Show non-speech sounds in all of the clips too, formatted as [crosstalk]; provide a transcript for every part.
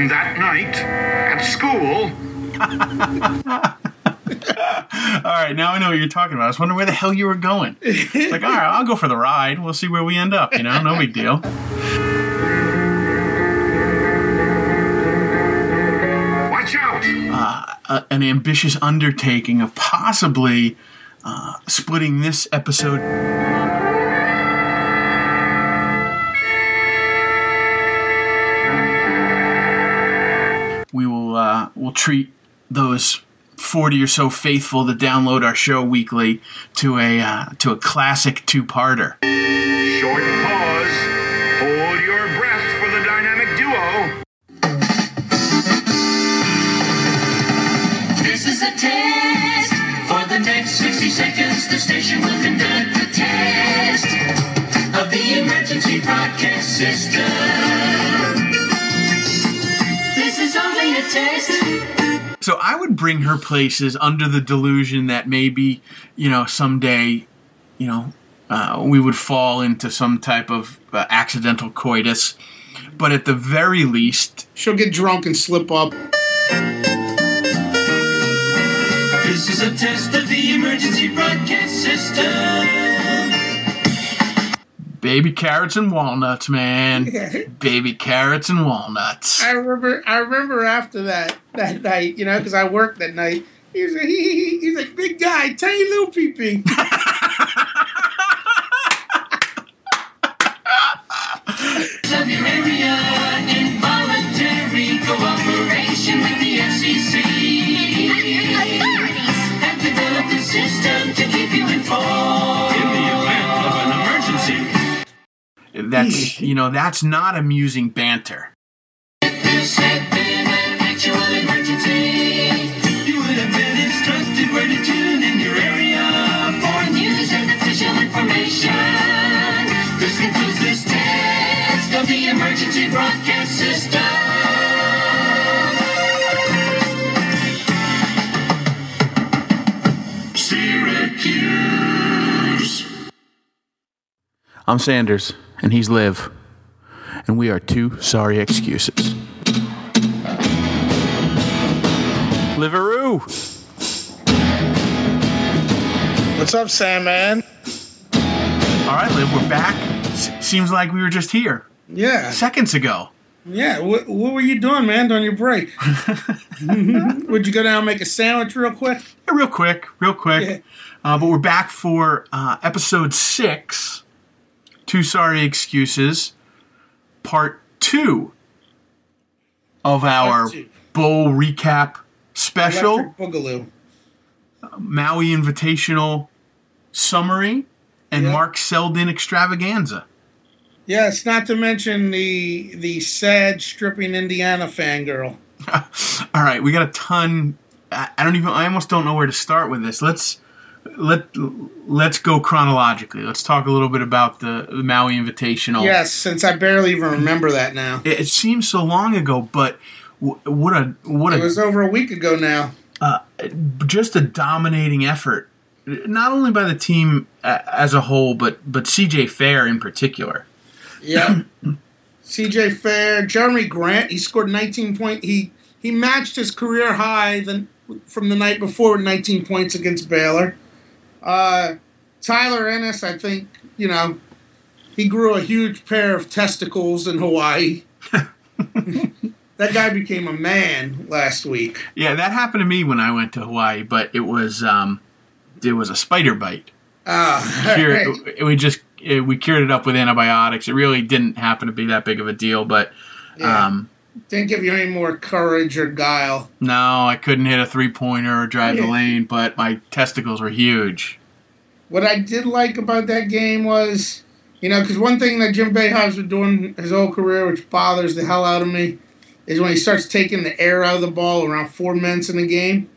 And that night, at school, [laughs] All right, now I know what you're talking about. I was wondering where the hell you were going. [laughs] like, all right, I'll go for the ride. We'll see where we end up. You know, no big deal. watch out! Uh, an ambitious undertaking of possibly uh, splitting this episode. Will treat those forty or so faithful that download our show weekly to a uh, to a classic two-parter. Short pause. Hold your breath for the dynamic duo. This is a test. For the next 60 seconds, the station will conduct a test of the emergency broadcast system. Is only a test. So I would bring her places under the delusion that maybe, you know, someday, you know, uh, we would fall into some type of uh, accidental coitus. But at the very least, She'll get drunk and slip up. This is a test of the emergency broadcast system. Baby carrots and walnuts, man. [laughs] baby carrots and walnuts. I remember. I remember after that that night, you know, because I worked that night. He was like, he, he, he's like, big guy, tiny little pee pee. Of your That's, you know, that's not amusing banter. This had been an actual emergency. You would have been instructed where to tune in your area for news and official information. This concludes this test of the emergency broadcast system. Syracuse. I'm Sanders, and he's Liv, and we are two sorry excuses. Liveroo! What's up, Sam? Man? All right, Liv, we're back. S- seems like we were just here Yeah, seconds ago. yeah. What, what were you doing, man, on your break? [laughs] Would you go down and make a sandwich real quick? Yeah, real quick, real quick. Yeah. Uh, but we're back for uh, episode six Two Sorry Excuses, part two of our two. bowl recap special. Maui Invitational Summary and Yeah. Mark Selden Extravaganza. Yes, not to mention the the sad stripping Indiana fangirl. [laughs] All right, we got a ton. I don't even. I almost don't know where to start with this. Let's let let's go chronologically. Let's talk a little bit about the, the Maui Invitational. Yes, since I barely even remember that now. It, it seems so long ago, but w- what a what a It was over a week ago now. Uh, just a dominating effort, not only by the team as a whole, but but CJ Fair in particular. Yeah. [coughs] CJ Fair, Jerami Grant, he scored 19 point. He he matched his career high the, from the night before 19 points against Baylor. Uh, Tyler Ennis, I think, you know, he grew a huge pair of testicles in Hawaii. [laughs] that guy became a man last week. Yeah, that happened to me when I went to Hawaii, but it was um, it was a spider bite. Ah, [laughs] Cured- right. We just it, we cured it up with antibiotics. It really didn't happen to be that big of a deal, but Yeah. um, didn't give you any more courage or guile. no, I couldn't hit a three pointer or drive the lane. But my testicles were huge. What I did like about that game was, you know, because one thing that Jim Boeheim's been doing his whole career, which bothers the hell out of me, is when he starts taking the air out of the ball around four minutes in the game.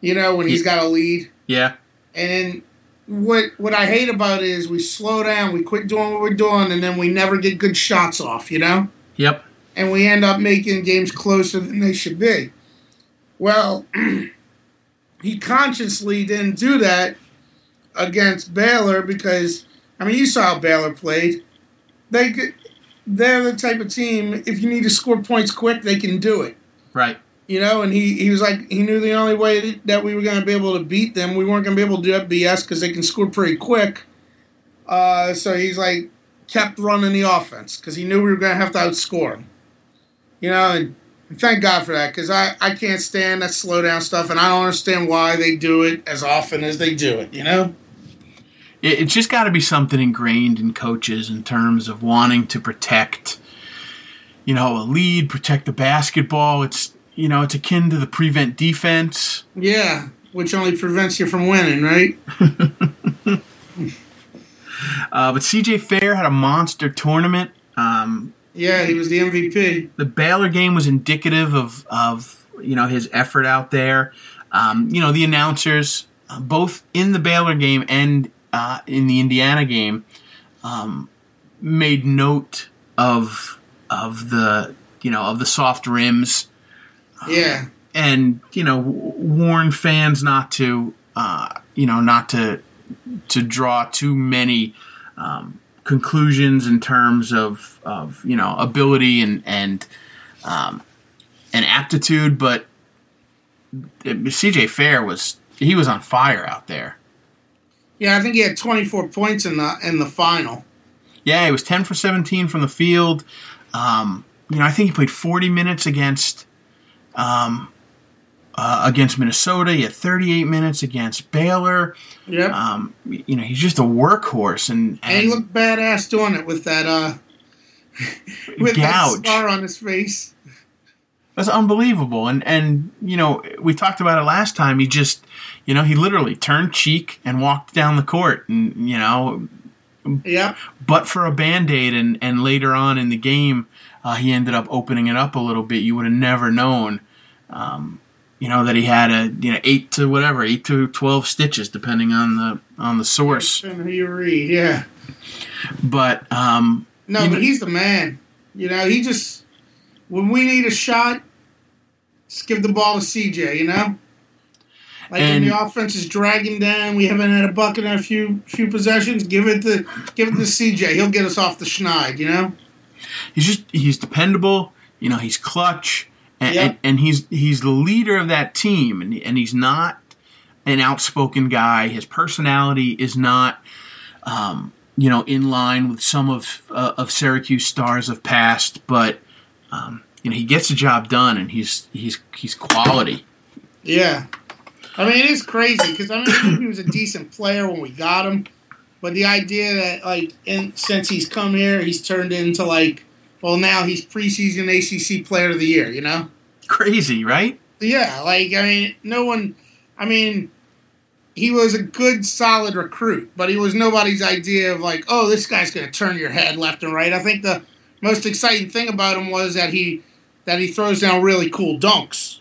You know, when he's got a lead. Yeah, And then what what I hate about it is we slow down, we quit doing what we're doing, and then we never get good shots off, you know? yep. And we end up making games closer than they should be. Well, [clears throat] he consciously didn't do that against Baylor because I mean you saw how Baylor played. They they're the type of team. If you need to score points quick, they can do it. Right. You know, and he, he was like he knew the only way that we were going to be able to beat them, we weren't going to be able to do that BS because they can score pretty quick. Uh, so he's like kept running the offense because he knew we were going to have to outscore him. You know, and thank God for that because I, I can't stand that slow down stuff, and I don't understand why they do it as often as they do it. You know. It, it's just got to be something ingrained in coaches in terms of wanting to protect, you know, a lead, protect the basketball. It's you know, it's akin to the prevent defense. Yeah, which only prevents you from winning, right? [laughs] Uh, but CJ Fair had a monster tournament. Um, Yeah, he was the MVP. the Baylor game was indicative of of you know his effort out there. Um, you know the announcers, uh, both in the Baylor game and uh, in the Indiana game, um, made note of of the you know of the soft rims Yeah, and you know warn fans not to uh, you know not to to draw too many um, conclusions in terms of of you know ability and and um, and aptitude, but CJ Fair was he was on fire out there. yeah. I think he had 24 points in the in the final. Yeah, he was ten for seventeen from the field. Um, you know, I think he played forty minutes against um, uh, against Minnesota. He had thirty eight minutes against Baylor. Yep. Um, you know, he's just a workhorse and, and he looked badass doing it with that uh [laughs] with Gouge. that scar on his face. that's unbelievable. And and you know, we talked about it last time. He just, you know, he literally turned cheek and walked down the court, and you know, yeah. but for a band aid, and and later on in the game, uh, he ended up opening it up a little bit. You would have never known. Um, you know that he had a you know eight to whatever eight to twelve stitches depending on the on the source, Depending who you read, yeah. but um, No, but know- he's the man. You know, he just when we need a shot, just give the ball to CJ. You know, like when the offense is dragging down, we haven't had a bucket in a few few possessions. Give it to give it to CJ. He'll get us off the schneid. You know. he's just he's dependable. You know, he's clutch, and, Yeah. and, and he's he's the leader of that team, and and he's not an outspoken guy. His personality is not, um, you know, in line with some of uh, of Syracuse stars of past, but um, you know, he gets the job done, and he's he's he's quality. Yeah. I mean, it is crazy because I mean, he was a decent player when we got him, but the idea that like, in, since he's come here, he's turned into like, well, now he's preseason ACC Player of the Year. You know? Crazy, right? Yeah. Like, I mean, no one. I mean, he was a good, solid recruit, but he was nobody's idea of like, oh, this guy's going to turn your head left and right. I think the most exciting thing about him was that he that he throws down really cool dunks.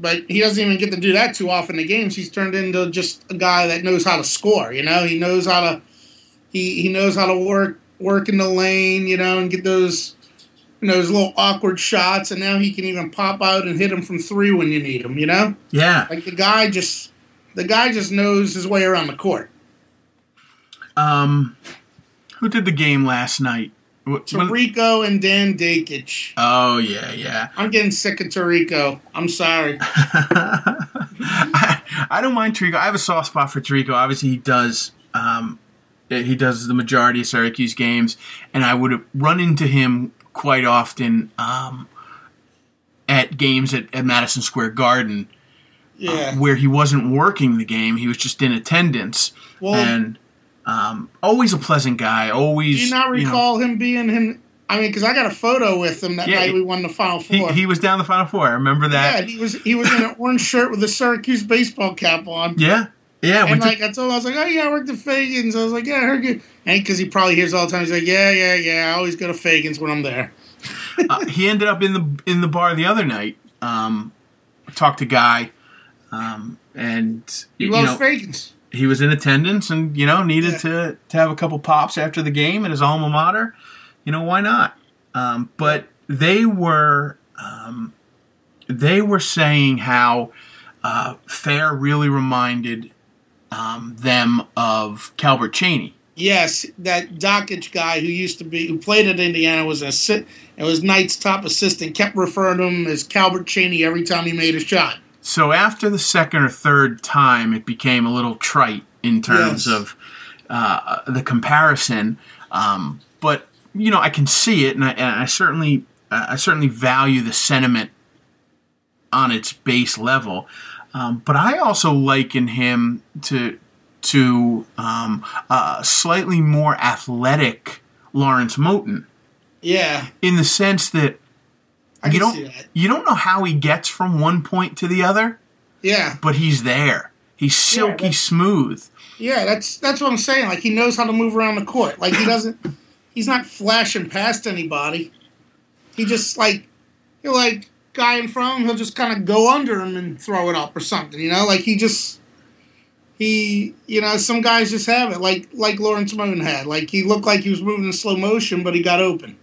But he doesn't even get to do that too often in the games. He's turned into just a guy that knows how to score. You know, he knows how to he he knows how to work work in the lane. You know, and get those you know those little awkward shots. And now he can even pop out and hit them from three when you need him. You know, Yeah. like the guy just the guy just knows his way around the court. Um, who did the game last night? Tirico and Dan Dakich. oh yeah, yeah. I'm getting sick of Tirico. I'm sorry. [laughs] I, I don't mind Tirico. I have a soft spot for Tirico. Obviously, he does. Um, he does the majority of Syracuse games, and I would run into him quite often um, at games at, at Madison Square Garden, Yeah. where he wasn't working the game; he was just in attendance, Well- and um, always a pleasant guy. Always, Do you not know, recall him being him? I mean, because I got a photo with him that Yeah, night we won the Final Four. he was down the Final Four. I remember that. yeah, he was he was in an orange shirt with a Syracuse baseball cap on. Yeah, yeah. And like I told him, I was like, "Oh yeah, I worked at Faegan's." I was like, "Yeah, I heard you." And because he probably hears all the time, he's like, "Yeah, yeah, yeah, I always go to Faegan's when I'm there." [laughs] uh, he ended up in the in the bar the other night. Um, talked to Guy, um, and He loves know Faegan's. he was in attendance and you know needed Yeah. to to have a couple pops after the game at his alma mater. You know why not? Um, but they were um, they were saying how uh, Fair really reminded um, them of Calbert Cheney Yes, that Dakich guy who used to be who played at Indiana was a and was Knight's top assistant. Kept referring to him as Calbert Cheney every time he made a shot. So after the second or third time, it became a little trite in terms Yes. of uh, the comparison. Um, but you know, I can see it, and I, and I certainly, uh, I certainly value the sentiment on its base level. Um, but I also liken him to to um, a slightly more athletic Lawrence Moten Yeah, in the sense that I you don't that. you don't know how he gets from one point to the other Yeah, but he's there. He's silky that's- smooth. yeah. That's that's what I'm saying. Like he knows how to move around the court. Like he doesn't. he's not flashing past anybody. He just like he'll like guy in front of him. He'll just kind of go under him and throw it up or something. You know, like he just. He, you know, some guys just have it, like like Lawrence Moten had. Like he looked like he was moving in slow motion, but he got open.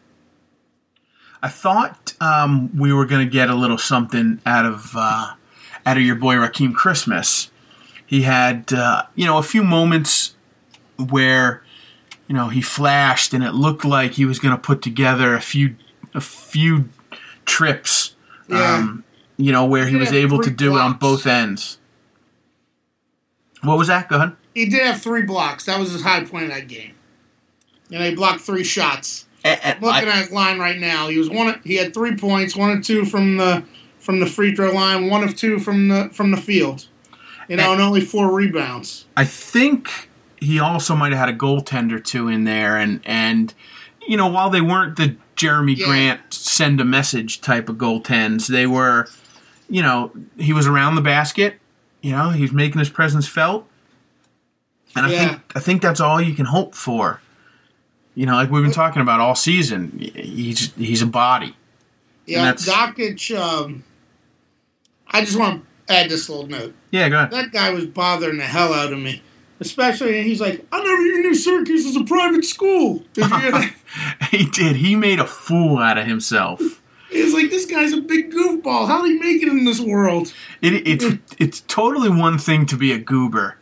I thought um, we were going to get a little something out of uh, out of your boy Rakeem Christmas. He had uh, you know a few moments where you know he flashed, and it looked like he was going to put together a few a few trips. Yeah. Um, you know where he He was able to three do it on both ends. What was that? Go ahead. He did have three blocks. That was his high point of that game. And he blocked three shots. Eh, eh, and- and Looking I- at his line right now, he was one. He had three points, one of two from the from the free throw line, one of two from the from the field. You know, eh. and only four rebounds. I think he also might have had a goaltender too in there, and and you know while they weren't the Jerami Yeah. Grant send a message type of goaltends, they were, you know, he was around the basket, you know, he's making his presence felt, and I Yeah. think I think that's all you can hope for. You know, like we've been talking about all season, he's he's a body. Yeah, Dakich. Um, I just want to add this little note. Yeah, go ahead. That guy was bothering the hell out of me. Especially, and he's like, I never even knew Syracuse was a private school. Did you hear that? He did. He made a fool out of himself. He's like, this guy's a big goofball. How do he make it in this world? It, it's [laughs] it's totally one thing to be a goober,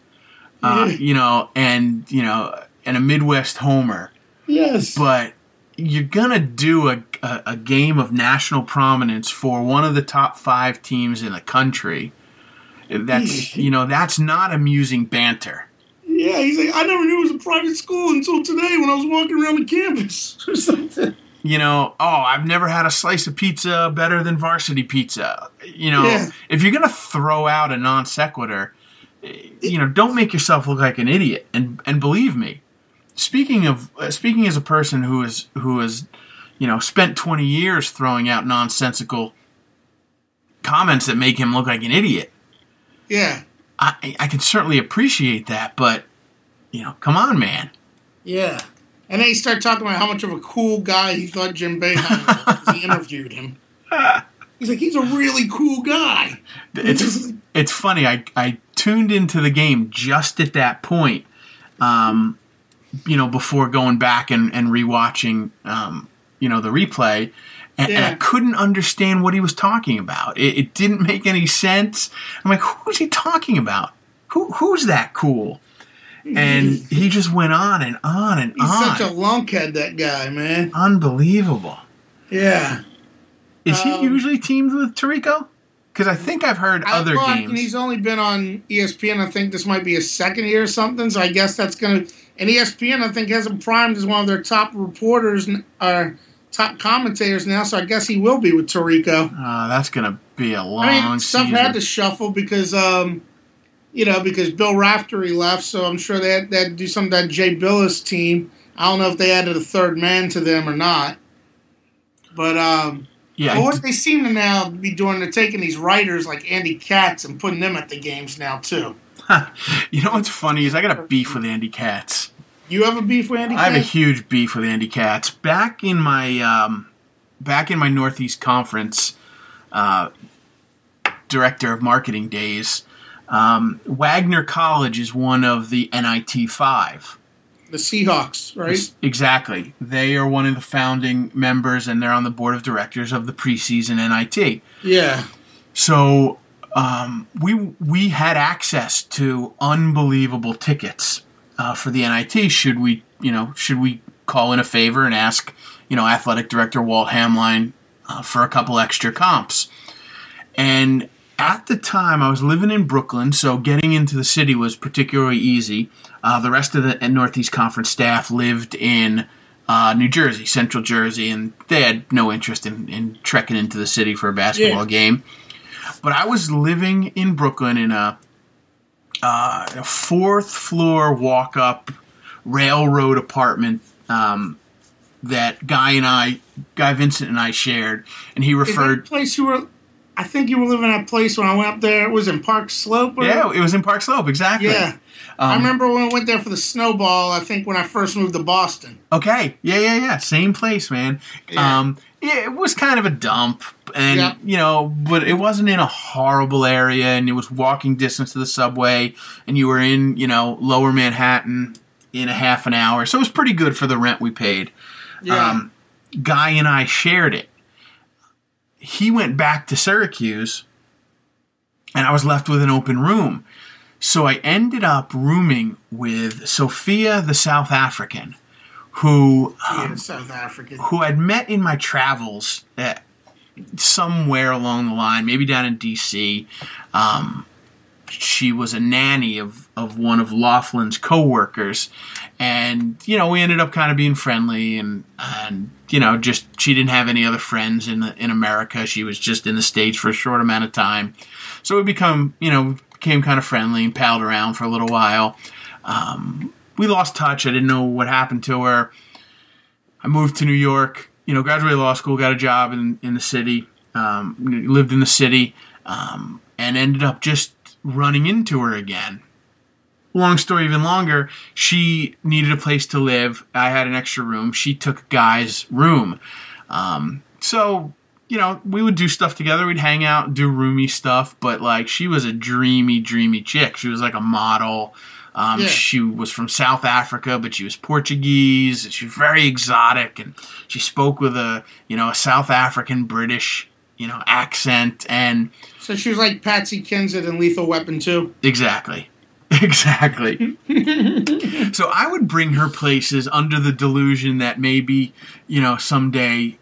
uh, Yeah. you know, and you know, and a Midwest homer, Yes. but you're gonna do a, a, a game of national prominence for one of the top five teams in the country. That's [laughs] you know that's not amusing banter. Yeah, he's like, I never knew it was a private school until today when I was walking around the campus [laughs] or something. You know, oh, I've never had a slice of pizza better than varsity pizza. You know, Yeah. if you're gonna throw out a non sequitur, you know, don't make yourself look like an idiot. And and believe me, speaking of uh, speaking as a person who is who has, you know, spent 20 years throwing out nonsensical comments that make him look like an idiot. Yeah, I I can certainly appreciate that, but you know, come on, man. yeah. And then he started talking about how much of a cool guy he thought Jim Boeheim was he interviewed him. He's like, he's a really cool guy. it's it's funny. I I tuned into the game just at that point, um, you know, before going back and and rewatching, um, you know, the replay, and, and I couldn't understand what he was talking about. It, it didn't make any sense. I'm like, who's he talking about? Who who's that cool? And he just went on and on and on. He's on. such a lunkhead, that guy, man. Unbelievable. Yeah. Is he Um, usually teamed with Tirico? Because I think I've heard I other thought- games. And he's only been on ESPN. I think this might be his second year or something. So I guess that's gonna. And ESPN, I think, has him primed as one of their top reporters or top commentators now. So I guess he will be with Tirico. Uh, that's gonna be a long I mean, stuff season. had to shuffle because, um, you know, because Bill Raftery left. So I'm sure they had, they had to do some of that Jay Bilas team. I don't know if they added a third man to them or not. But um, yeah, But what they seem to now be doing, they're taking these writers like Andy Katz and putting them at the games now too. you know what's funny is I got a beef with Andy Katz. You have a beef with Andy Katz? I have a huge beef with Andy Katz. Back in my um, back in my Northeast Conference uh, director of marketing days, um, Wagner College is one of the NIT five. the Seahawks, right? Exactly. They are one of the founding members, and they're on the board of directors of the preseason NIT. Yeah. So um, we we had access to unbelievable tickets uh, for the NIT. Should we, you know, should we call in a favor and ask, you know, athletic director Walt Hameline uh, for a couple extra comps? And at the time, I was living in Brooklyn, so getting into the city was particularly easy. Uh, the rest of the Northeast Conference staff lived in uh, New Jersey, Central Jersey, and they had no interest in, in trekking into the city for a basketball Yeah. game. But I was living in Brooklyn in a, uh, a fourth floor walk up railroad apartment um, that Guy and I, Guy Vincent and I shared, and he referred. place you were? I think you were living at a place when I went up there. It was in Park Slope. Or, Yeah, it was in Park Slope, exactly. yeah. I Um, remember when I went there for the snowball. I think when I first moved to Boston. Okay. Yeah, yeah, yeah. Same place, man. Yeah. Um, yeah, it was kind of a dump, and Yep. you know, but it wasn't in a horrible area, and it was walking distance to the subway, and you were in, you know, Lower Manhattan in a half an hour, so it was pretty good for the rent we paid. Yeah. Um, Guy and I shared it. He went back to Syracuse, and I was left with an open room. So I ended up rooming with Sophia, the South African, who yeah, South African. who I'd met in my travels at somewhere along the line, maybe down in D.C. Um, she was a nanny of, of one of Laughlin's co-workers, and you know we ended up kind of being friendly, and and you know just she didn't have any other friends in in America. She was just in the states for a short amount of time, so we become you know became kind of friendly and palled around for a little while. Um, we lost touch. I didn't know what happened to her. I moved to New York, you know, graduated law school, got a job in, in the city, um, lived in the city, um, and ended up just running into her again. Long story even longer, she needed a place to live. I had an extra room. She took guy's room. Um, so, you know, we would do stuff together. We'd hang out, do roomy stuff, but like she was a dreamy, dreamy chick. She was like a model. Um, Yeah. She was from South Africa, but she was Portuguese. She was very exotic, and she spoke with a you know a South African British you know accent, and So she was like Patsy Kensit in Lethal Weapon 2. exactly, [laughs] exactly. [laughs] so I would bring her places under the delusion that maybe you know someday,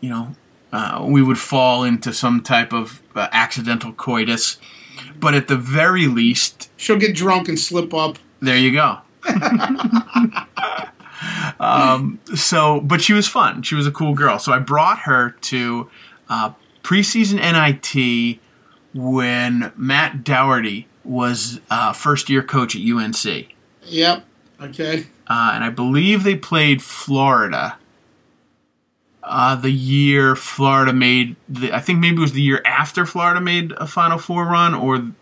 you know, uh, we would fall into some type of uh, accidental coitus, but at the very least, She'll get drunk and slip up. There you go. [laughs] um, so, but she was fun. She was a cool girl. So I brought her to uh, preseason NIT when Matt Doherty was uh, first year coach at UNC. Yep. Okay. Uh, and I believe they played Florida. Uh, the year Florida made, the, I think maybe it was the year after Florida made a Final Four run, or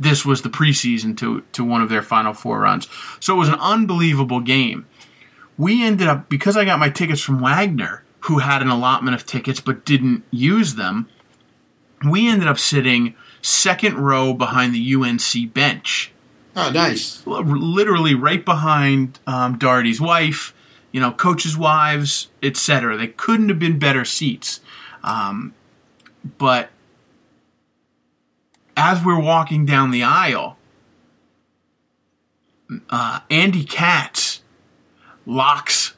this was the preseason to to one of their Final Four runs. So it was an unbelievable game. We ended up because I got my tickets from Wagner, who had an allotment of tickets but didn't use them. We ended up sitting second row behind the UNC bench Oh, nice. literally right behind um, Doherty's wife, you know, coaches' wives, etc. They couldn't have been better seats. Um, but as we're walking down the aisle, uh, Andy Katz locks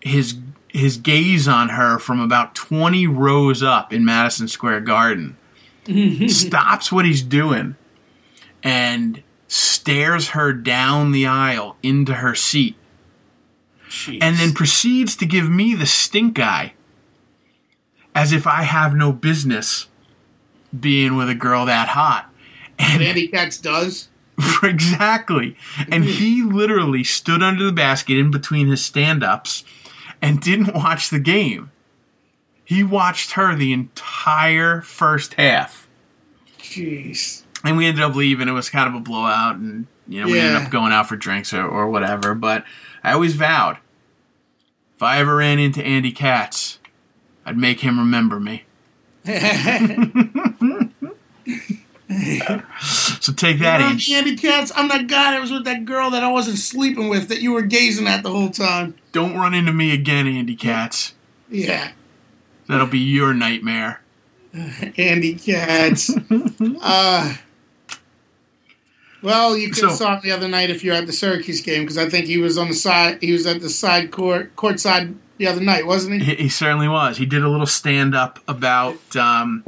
his his gaze on her from about 20 rows up in Madison Square Garden. [laughs] stops what he's doing and stares her down the aisle into her seat Jeez. and then proceeds to give me the stink eye as if I have no business being with a girl that hot. What Andy Katz does. [laughs] exactly. And he literally stood under the basket in between his stand ups and didn't watch the game. He watched her the entire first half. Jeez. And we ended up leaving. It was kind of a blowout, and you know we ended up going out for drinks or, or whatever. But I always vowed, if I ever ran into Andy Katz, I'd make him remember me. [laughs] So take that, Um, Andy. Andy Katz, I'm that guy that was with that girl that I wasn't sleeping with that you were gazing at the whole time. Don't run into me again, Andy Katz. Yeah. That'll be your nightmare. [laughs] Andy Katz. [laughs] uh, Well, you could So- saw it the other night if you're at the Syracuse game because I think he was on the side. He was at the side court court side the other night, wasn't he? He, he certainly was. He did a little stand up about um,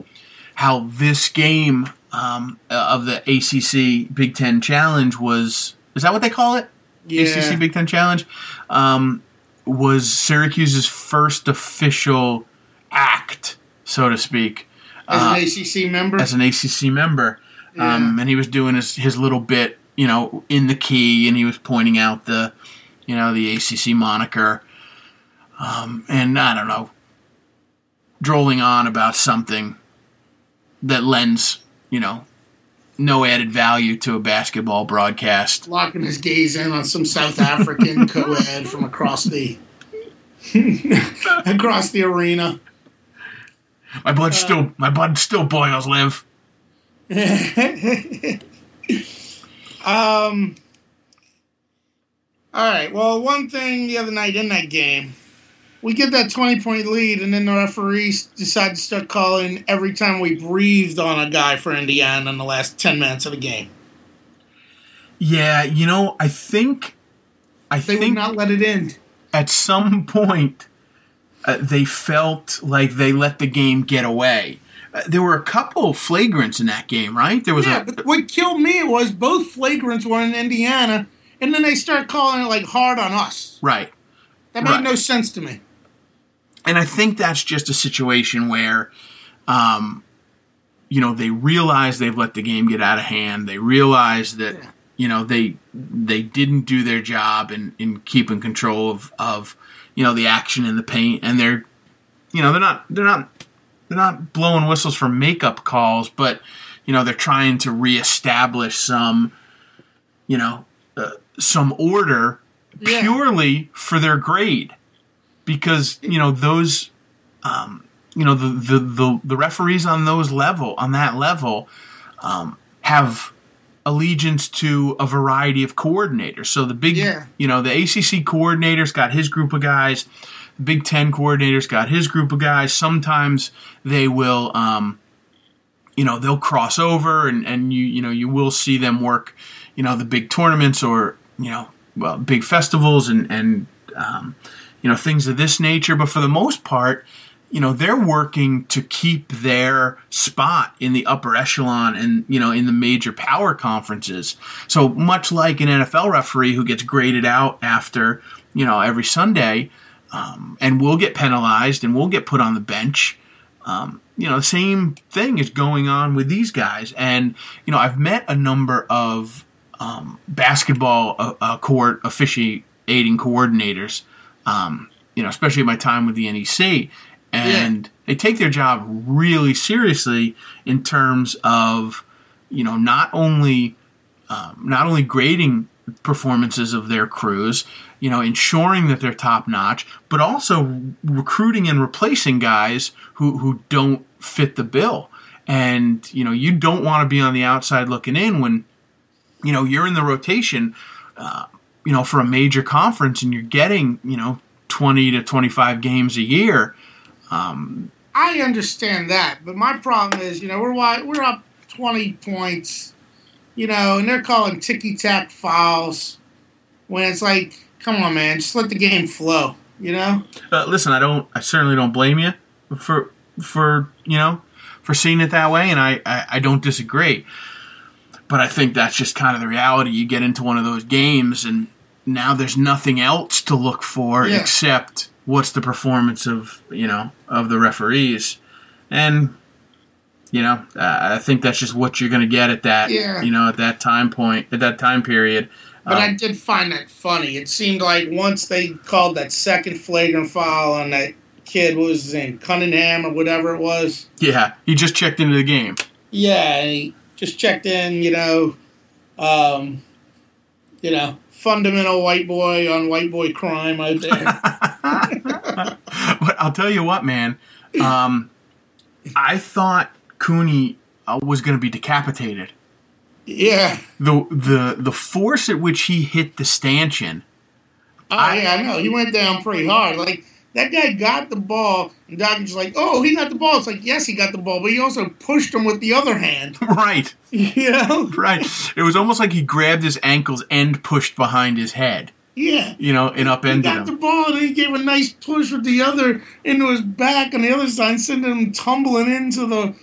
how this game um, of the ACC Big Ten Challenge was. Is that what they call it? ACC Big Ten Challenge um, was Syracuse's first official act, so to speak, as uh, an ACC member. as an ACC member. Um, and he was doing his, his little bit, you know, in the key, and he was pointing out the, you know, the ACC moniker, um, and I don't know, drolling on about something that lends, you know, no added value to a basketball broadcast. locking his gaze in on some South African [laughs] co-ed from across the [laughs] across the arena. My blood still, my blood still boils, Liv. [laughs] Um. All right. Well, one thing the other night in that game, we get that twenty-point lead, and then the referees decide to start calling every time we breathed on a guy for Indiana in the last ten minutes of the game. Yeah, you know, I think, I They would think not let it end. at some point uh, they felt like they let the game get away. Uh, there were a couple of flagrants in that game, right? There was Yeah, a but what killed me was both flagrants were in Indiana, and then they start calling it like hard on us. right, That made Right. no sense to me. And I think that's just a situation where, um, you know, they realize they've let the game get out of hand. They realize that Yeah. you know they they didn't do their job in in keeping control of of you know the action in the paint, and they're you know they're not they're not they're not blowing whistles for makeup calls, but you know they're trying to reestablish some you know uh, some order Yeah. purely for their grade because you know those um, you know the, the the the referees on those level on that level um, have allegiance to a variety of coordinators. So the big Yeah. you know the ACC coordinator's got his group of guys. The Big Ten coordinator's got his group of guys. Sometimes they will. Um, you know they'll cross over and, and you you know you will see them work you know the big tournaments or you know well big festivals and and um, you know things of this nature but for the most part you know they're working to keep their spot in the upper echelon and you know in the major power conferences so much like an NFL referee who gets graded out after you know every Sunday um, and will get penalized and will get put on the bench um, you know, the same thing is going on with these guys. And, you know, I've met a number of um, basketball uh, uh, court officiating coordinators, um, you know, especially my time with the NEC. And they take their job really seriously in terms of, you know, not only um, not only grading performances of their crews, you know, ensuring that they're top notch, but also recruiting and replacing guys who, who don't fit the bill. And, you know, you don't want to be on the outside looking in when, you know, you're in the rotation, uh, you know, for a major conference and you're getting, you know, 20 to 25 games a year. Um, I understand that, but my problem is, you know, we're we're up twenty points, you know, and they're calling ticky tack fouls when it's like, come on, man, just let the game flow, you know. Uh, listen, I don't, I certainly don't blame you for, for, you know, for seeing it that way. And I, I, I don't disagree. But I think that's just kind of the reality. You get into one of those games, and now there's nothing else to look for Yeah. except what's the performance of you know of the referees, and you know uh, I think that's just what you're going to get at that Yeah. you know at that time point at that time period. But I Um, did find that funny. It seemed like once they called that second flagrant foul on that kid, what was his name, Cunningham or whatever it was. yeah, he just checked into the game. Yeah, he just checked in, you know, um, you know, fundamental white boy on white boy crime out there. [laughs] but I'll tell you what, man. Um, I thought Cooney uh, was going to be decapitated. yeah. The the the force at which he hit the stanchion. Oh I- yeah, I know. He went down pretty hard. Like That guy got the ball, and Dakich like, oh, he got the ball. It's like, yes, he got the ball, but he also pushed him with the other hand. [laughs] Right, You know? right. It was almost like he grabbed his ankles and pushed behind his head. Yeah. You know, and He upended got the ball, and he gave a nice push with the other into his back on the other side, sending him tumbling into the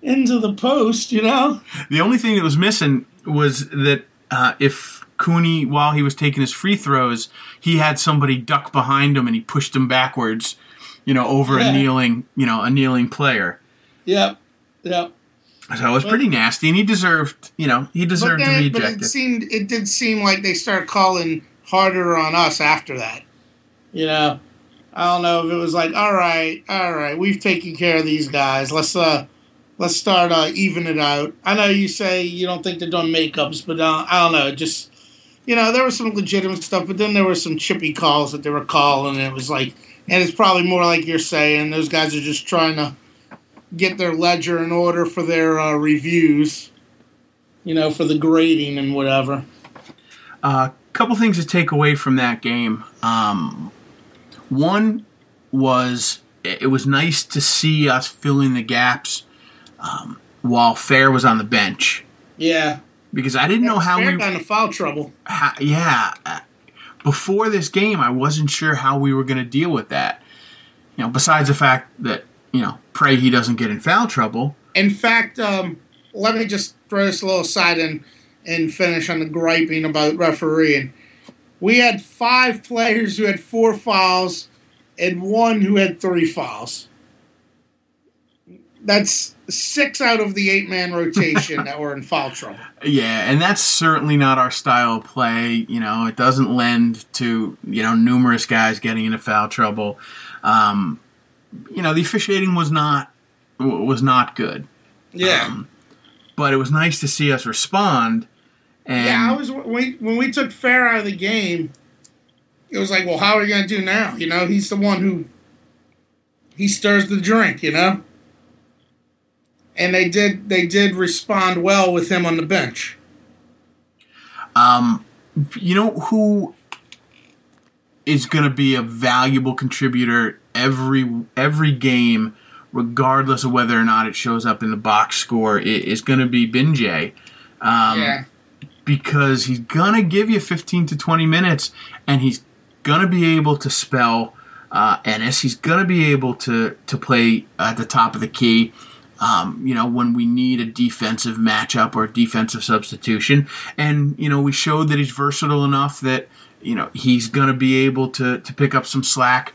into the post. You know? The only thing that was missing was that uh, if Cooney, while he was taking his free throws, he had somebody duck behind him and he pushed him backwards, you know, over Yeah. a kneeling, you know, a kneeling player. Yep. Yep. So it was pretty nasty, and he deserved, you know, he deserved to be but it seemed it did seem like they started calling harder on us after that. You know, I don't know if it was like, all right, all right, we've taken care of these guys. Let's uh, let's start uh, even it out. I know you say you don't think they're doing makeups, but uh, I don't know. Just you know, there was some legitimate stuff, but then there were some chippy calls that they were calling, and it was like, and it's probably more like you're saying, those guys are just trying to get their ledger in order for their uh, reviews you know, for the grading and whatever. A uh, couple things to take away from that game. Um, one was it was nice to see us filling the gaps um, while Fair was on the bench Yeah. Because I didn't know how we. got into foul trouble. how, yeah, uh, before this game, I wasn't sure how we were going to deal with that. You know, besides the fact that you know, pray he doesn't get in foul trouble. In fact, um, let me just throw this a little aside and, and finish on the griping about refereeing. We had five players who had four fouls and one who had three fouls. That's six out of the eight man rotation [laughs] that were in foul trouble. Yeah, and that's certainly not our style of play. You know, it doesn't lend to you know numerous guys getting into foul trouble. Um, you know, the officiating was not was not good, Yeah. Um, but it was nice to see us respond. And Yeah, I was when we, when we took Fair out of the game. It was like, well, how are we going to do now? You know, he's the one who he stirs the drink. You know, and they did they did respond well with him on the bench. Um, you know who is going to be a valuable contributor every every game, regardless of whether or not it shows up in the box score, is going to be Gbinije. Um, yeah, because he's gonna give you 15 to 20 minutes and he's gonna be able to spell uh, Ennis. He's gonna be able to to play at the top of the key. Um, you know, when we need a defensive matchup or a defensive substitution, and you know, we showed that he's versatile enough that you know he's gonna be able to to pick up some slack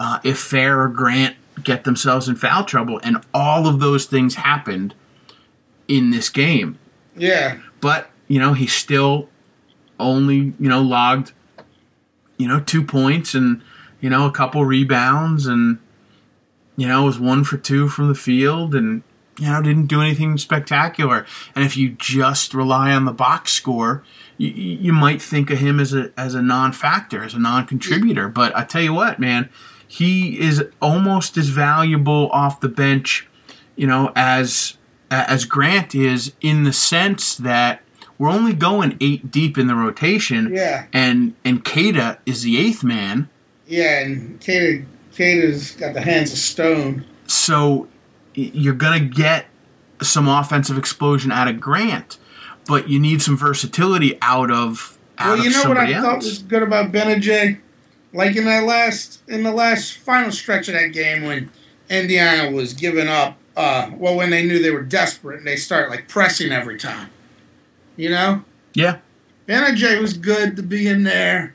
uh, if Fair or Grant get themselves in foul trouble, and all of those things happened in this game. Yeah, but you know he still only you know logged you know two points and you know a couple rebounds and you know was one for two from the field and you know didn't do anything spectacular. And if you just rely on the box score you, you might think of him as a as a non-factor as a non-contributor. But i tell you what man he is almost as valuable off the bench you know as as Grant is in the sense that we're only going eight deep in the rotation, yeah, and and Keita is the eighth man, yeah. And Keita Keita's got the hands of stone. so you're gonna get some offensive explosion out of Grant, but you need some versatility out of out Well, you know what I somebody thought was good about Gbinije? Like in that last in the last final stretch of that game when Indiana was giving up uh well when they knew they were desperate and they start like pressing every time. You know? yeah, Gbinije was good to be in there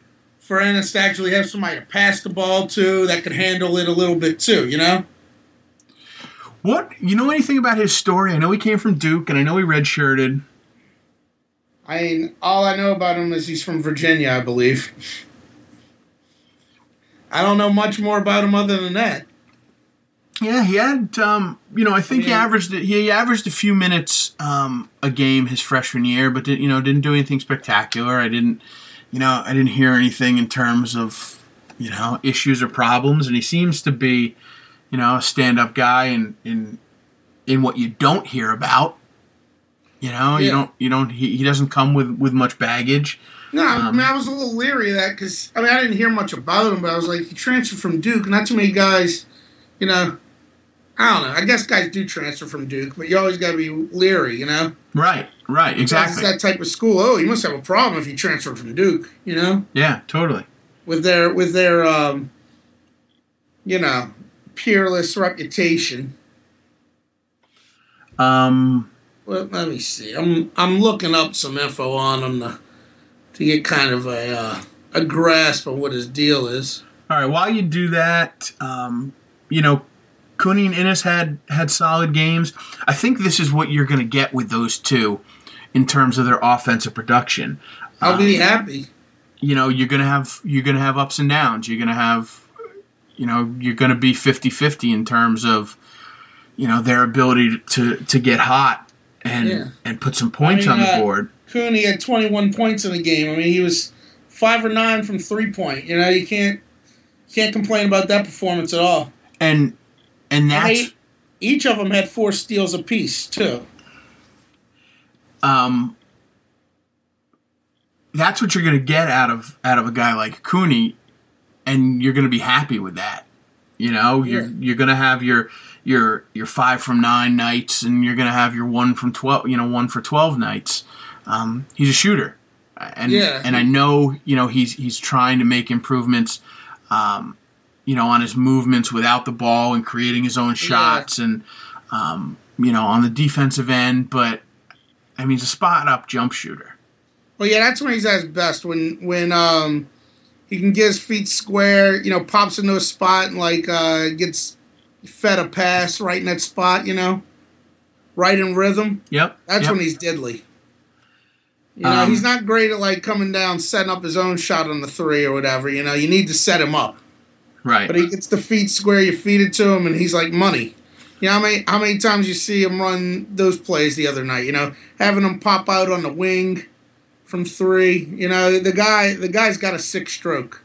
for Ennis to actually have somebody to pass the ball to that could handle it a little bit too, you know? what you know anything about his story? I know he came from Duke, and I know he redshirted. I mean, all I know about him is he's from Virginia, I believe. I don't know much more about him other than that. Yeah, he had, um, you know, I think he mean- averaged he averaged a few minutes um, a game his freshman year, but did, you know didn't do anything spectacular. I didn't, you know, I didn't hear anything in terms of you know issues or problems, and he seems to be, you know, a stand up guy in in in what you don't hear about. You know, you don't you don't he, he doesn't come with with much baggage. No, I Um, mean I was a little leery of that because I mean I didn't hear much about him, but I was like he transferred from Duke. Not too many guys, you know. I don't know. I guess guys do transfer from Duke, but you always got to be leery, you know. Right, right, exactly. That type of school. Oh, you must have a problem if you transferred from Duke, you know, Yeah, totally. with their with their um, you know, peerless reputation. Um, Well, let me see. I'm I'm looking up some info on him to, to get kind of a uh, a grasp of what his deal is. all right. While you do that, um, you know, Cooney and Ennis had had solid games. I think this is what you're going to get with those two in terms of their offensive production. I'll be happy. you know you're gonna have you're gonna have ups and downs you're gonna have you know you're gonna be 50-50 in terms of you know their ability to to get hot and Yeah. and put some points I on the uh, board Cooney had 21 points in the game. I mean, he was five or nine from three point. You know, you can't can't complain about that performance at all. and and And they- each of them had four steals apiece too. um that's what you're gonna get out of out of a guy like Cooney and you're gonna be happy with that you know? You're you're gonna have your your your five from nine nights and you're gonna have your one from 12 you know one for 12 nights. Um, he's a shooter. And Yeah. and I know you know he's he's trying to make improvements. Um, you know on his movements without the ball and creating his own shots and um, you know on the defensive end but I mean he's a spot up jump shooter Well, yeah, that's when he's at his best. When when um he can get his feet square, you know, pops into a spot and like uh gets fed a pass right in that spot, you know, right in rhythm. yep That's yep. when he's diddly. You know, Um, he's not great at like coming down, setting up his own shot on the three or whatever. You know, you need to set him up. Right But he gets the feet square, you feed it to him, and he's like money. You know how many how many times you see him run those plays the other night? You know, having him pop out on the wing from three. You know, the guy the guy's got a sick stroke.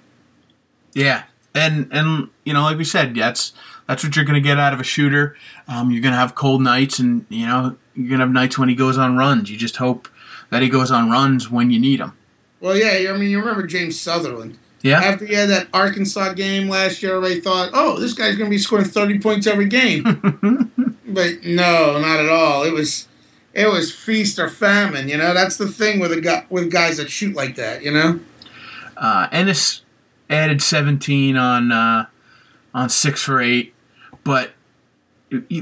Yeah, and and you know, like we said, that's that's what you're going to get out of a shooter. Um, you're going to have cold nights, and you know, you're going to have nights when he goes on runs. You just hope that he goes on runs when you need him. Well, yeah, I mean, you remember James Southerland. Yeah, After he had that Arkansas game last year, everybody thought, oh, this guy's going to be scoring 30 points every game. [laughs] but no, not at all. It was it was feast or famine, you know? That's the thing with a guy, with guys that shoot like that, you know? uh, Ennis added 17 on uh, on six for eight, but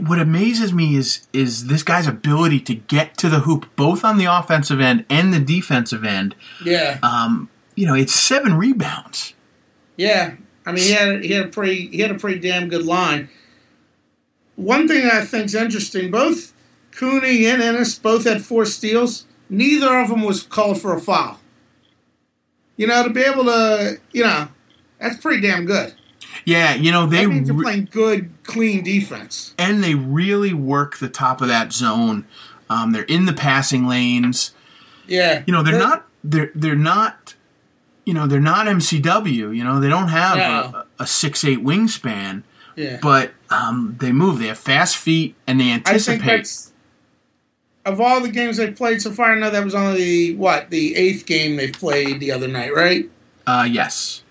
what amazes me is is this guy's ability to get to the hoop, both on the offensive end and the defensive end. Yeah. Um, you know, it's seven rebounds. Yeah, I mean he had he had a pretty he had a pretty damn good line. One thing that I think's interesting, both Cooney and Ennis both had four steals. Neither of them was called for a foul. You know, to be able to, you know, that's pretty damn good. Yeah, you know they That means re- playing good, clean defense. and they really work the top of that zone. Um, they're in the passing lanes. Yeah, You know, they're But- not they're they're not you know, they're not MCW, you know, they don't have No. a, a six eight wingspan, Yeah, but um, they move. They have fast feet and they I think anticipate. of all the games they've played so far. I know that was only the what the eighth game they played the other night, right? Uh, yes.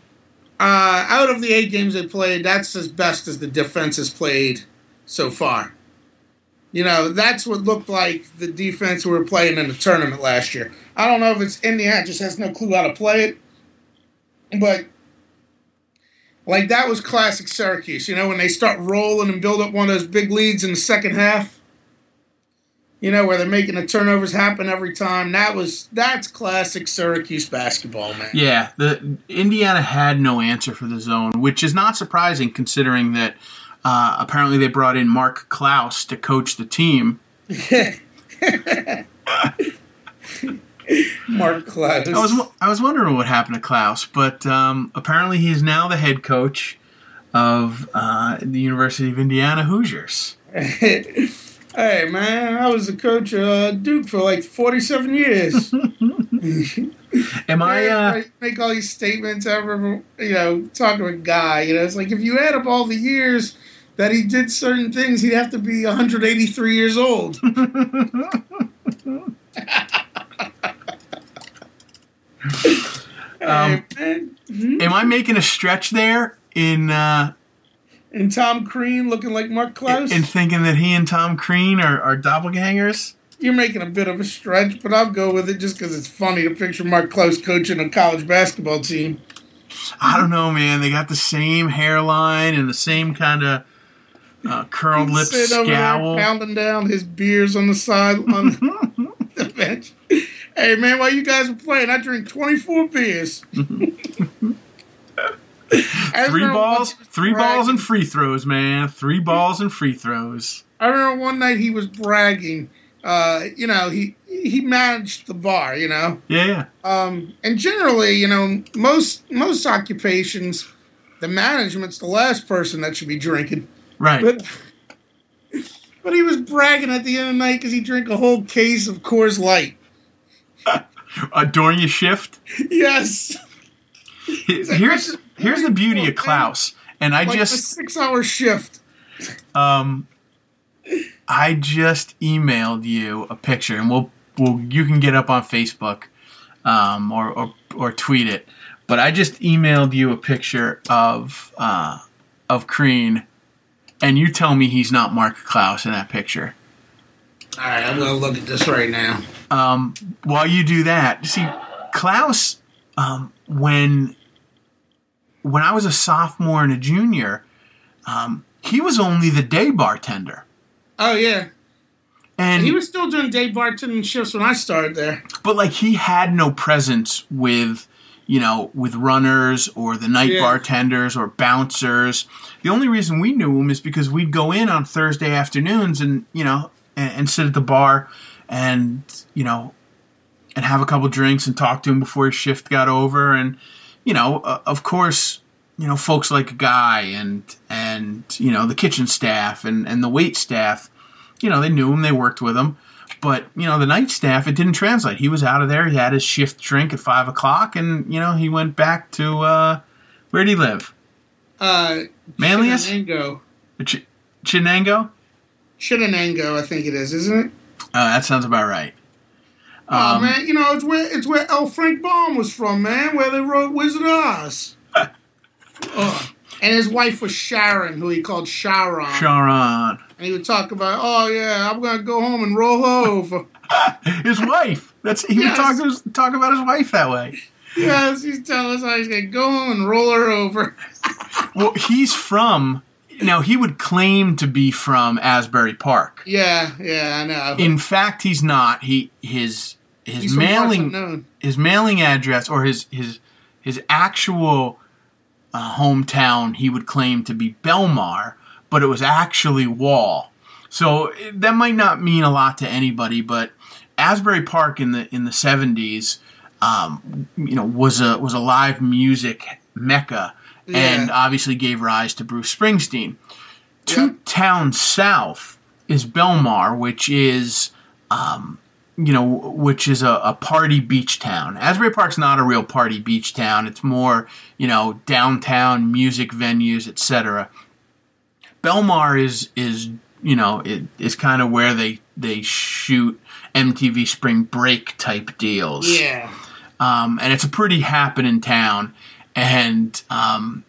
Uh, out of the eight games they played, that's as best as the defense has played so far. You know, that's what looked like the defense we were playing in the tournament last year. I don't know if it's Indiana just has no clue how to play it, but like that was classic Syracuse. You know, when they start rolling and build up one of those big leads in the second half. You know, where they're making the turnovers happen every time. That was that's classic Syracuse basketball, man. Yeah, the Indiana had no answer for the zone, which is not surprising considering that uh, apparently they brought in Mark Klaus to coach the team. [laughs] [laughs] [laughs] Mark Klaus. I was I was wondering what happened to Klaus, but um, apparently he is now the head coach of uh, the University of Indiana Hoosiers. [laughs] hey man, I was the coach of uh, Duke for like forty-seven years. [laughs] Am I? Uh, I make all these statements ever, you know, talking to a guy. You know, it's like if you add up all the years that he did certain things, he'd have to be 183 years old. [laughs] Um, man. Am I making a stretch there in uh, And Tom Crean looking like Mark Klaus. in thinking that he and Tom Crean are, are doppelgangers? You're making a bit of a stretch, but I'll go with it just because it's funny to picture Mark Klaus coaching a college basketball team. I don't know, man. They got the same hairline and the same kind of uh, curled lip Sitting over there scowl. pounding down his beers on the side on [laughs] the bench. Hey man, while you guys were playing, I drink 24 beers. [laughs] Three balls, once he was three balls and free throws, man. Three balls and free throws. I remember one night he was bragging. Uh, you know, he he managed the bar. You know, Yeah, yeah. um, and generally, you know, most most occupations, the management's the last person that should be drinking. Right. But but he was bragging at the end of the night because he drank a whole case of Coors Light. [laughs] Uh, during your shift, Yes, here's here's the beauty of Klaus, and I like just six-hour shift. um, I just emailed you a picture, and we'll we'll you can get up on Facebook, um, or or or tweet it. But I just emailed you a picture of uh, of Crean, and you tell me he's not Mark Klaus in that picture. All right, I'm gonna look at this right now. um, while you do that, see, Klaus, um, when when I was a sophomore and a junior, um, he was only the day bartender, Oh yeah, and he was still doing day bartending shifts when I started there. but like he had no presence with you know with runners or the night Yeah. bartenders or bouncers. The only reason we knew him is because we'd go in on Thursday afternoons and you know and, and sit at the bar and you know and have a couple drinks and talk to him before his shift got over. And you know uh, of course you know folks like guy and and you know the kitchen staff and and the wait staff you know they knew him they worked with him. But you know the night staff it didn't translate. He was out of there. He had his shift drink at five o'clock and you know he went back to uh where did he live? Uh, Manlius? Chenango. Ch- chinango Chenango, I think it is, isn't it? oh that sounds about right oh Um, man, you know it's where it's where L. Frank Baum was from, man. Where they wrote Wizard of Oz. [laughs] And his wife was Sharon, who he called Sharon. sharon And he would talk about, oh yeah, I'm gonna go home and roll over. [laughs] his wife that's he Yes. would talk, talk about his wife that way yes, he's telling us how he's gonna go home and roll her over. [laughs] well he's from now he would claim to be from asbury park Yeah, yeah, I know. in fact he's not he his his he's mailing his mailing address or his his his actual uh, hometown he would claim to be Belmar, but it was actually Wall. So that might not mean a lot to anybody, but Asbury Park in the in the seventies, um, you know, was a was a live music mecca, and obviously gave rise to Bruce Springsteen. Two Yep. towns south is Belmar, which is um, you know, which is a, a party beach town. Asbury Park's not a real party beach town. It's more, you know, downtown music venues, etc. Belmar is is you know it is kind of where they they shoot MTV Spring Break type deals Yeah. um, and it's a pretty happening town, and um,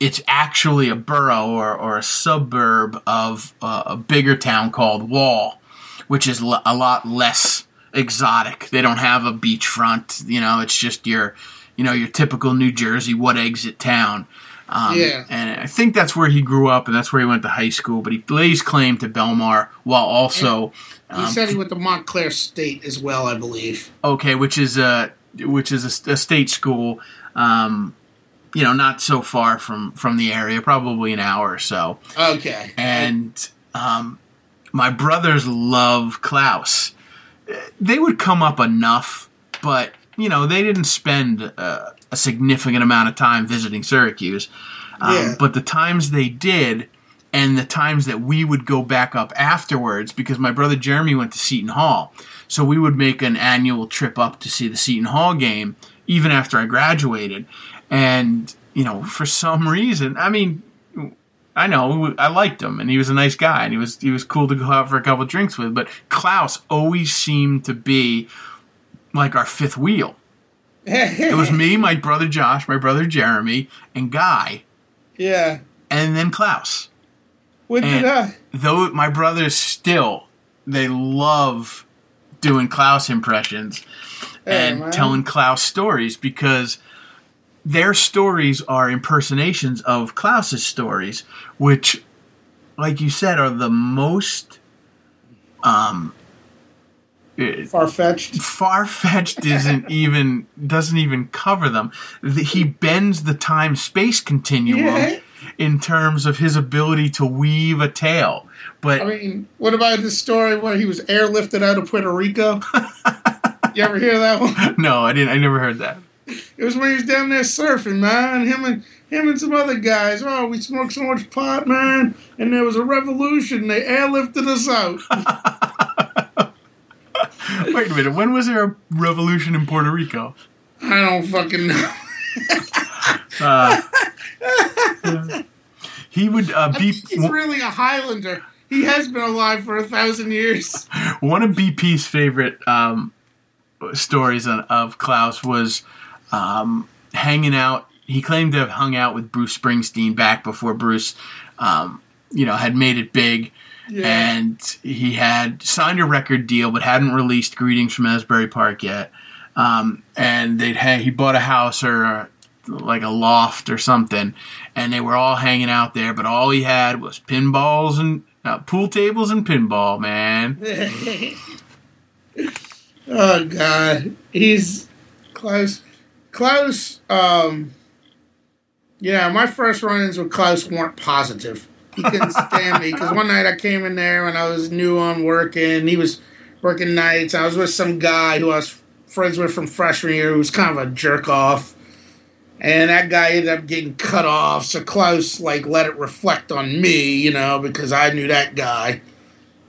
it's actually a borough or, or a suburb of uh, a bigger town called Wall, which is l- a lot less exotic. They don't have a beachfront, you know. It's just your, you know, your typical New Jersey what exit town. Um, Yeah. and I think that's where he grew up, and that's where he went to high school. But he lays claim to Belmar, while also He um, said he went to Montclair State as well, I believe. okay, which is a which is a, a state school, um, you know, not so far from from the area, probably an hour or so. Okay. And um, my brothers love Klaus. They would come up enough, but you know, they didn't spend uh, a significant amount of time visiting Syracuse. Um, Yeah. But the times they did, and the times that we would go back up afterwards, because my brother Jeremy went to Seton Hall, so we would make an annual trip up to see the Seton Hall game, even after I graduated. And you know, for some reason, I mean, I know. I liked him, and he was a nice guy, and he was he was cool to go out for a couple drinks with. But Klaus always seemed to be like our fifth wheel. [laughs] It was me, my brother Josh, my brother Jeremy, and Guy, yeah. and then Klaus. What did And uh, though my brothers still they love doing Klaus impressions and man. telling Klaus stories because their stories are impersonations of Klaus's stories, which, like you said, are the most um far fetched? far fetched isn't [laughs] even doesn't even cover them. The- He bends the time space continuum Yeah. in terms of his ability to weave a tale. But I mean, what about the story where he was airlifted out of Puerto Rico? [laughs] you ever hear that one? [laughs] no, I didn't. I never heard that. It was when he was down there surfing, man. Him and him and some other guys. Oh, we smoked so much pot, man, and there was a revolution. They airlifted us out. [laughs] Wait a minute. When was there a revolution in Puerto Rico? I don't fucking know. [laughs] Uh, he would uh, be he's really a Highlander. He has been alive for a thousand years. one of BP's favorite um, stories on, of Klaus was um, hanging out. He claimed to have hung out with Bruce Springsteen back before Bruce, um, you know, had made it big. Yeah. And he had signed a record deal, but hadn't released "Greetings from Asbury Park" yet. Um, and they'd ha- he bought a house or a, like a loft or something, and they were all hanging out there. But all he had was pinballs and uh, pool tables and pinball, man. [laughs] oh God, he's Klaus. Klaus. Um, yeah, my first run-ins with Klaus weren't positive. He couldn't stand me because one night I came in there when I was new on working. He was working nights. I was with some guy who I was friends with from freshman year who was kind of a jerk off. And that guy ended up getting cut off. So Klaus like let it reflect on me, you know, because I knew that guy.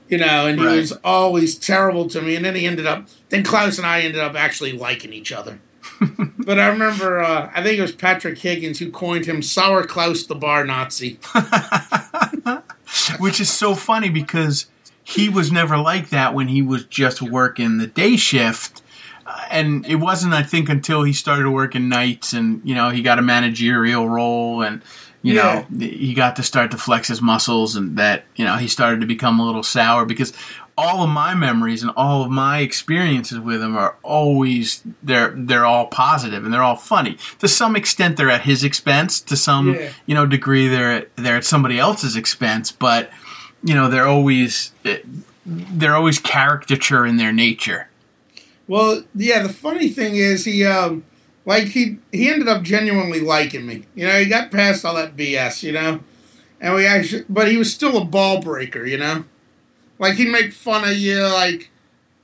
You know, and he Right. was always terrible to me. And then he ended up then Klaus and I ended up actually liking each other. [laughs] but I remember uh, I think it was Patrick Higgins who coined him Sour Klaus the bar Nazi. [laughs] which is so funny because he was never like that when he was just working the day shift Uh, and it wasn't i think until he started working nights and you know he got a managerial role and you know he got to start to flex his muscles and that you know he started to become a little sour because all of my memories and all of my experiences with him are always they're they're all positive and they're all funny. To some extent they're at his expense. To some Yeah. you know degree they're they're at somebody else's expense. But you know they're always they're always caricature in their nature. Well, yeah, the funny thing is he um like he he ended up genuinely liking me. You know, he got past all that BS, you know. And we actually but he was still a ball breaker, you know? Like he'd make fun of you like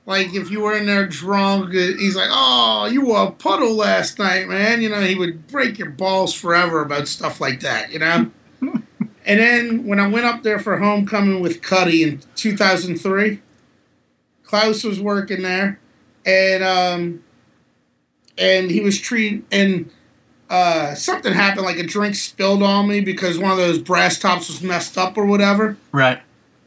like if you were in there drunk, uh, he's like, "Oh, you were a puddle last night, man." You know, he would break your balls forever about stuff like that, you know. [laughs] and then when I went up there for homecoming with Cuddy in 2003, Klaus was working there, and um, and he was treated and uh, something happened, like a drink spilled on me because one of those brass tops was messed up or whatever. right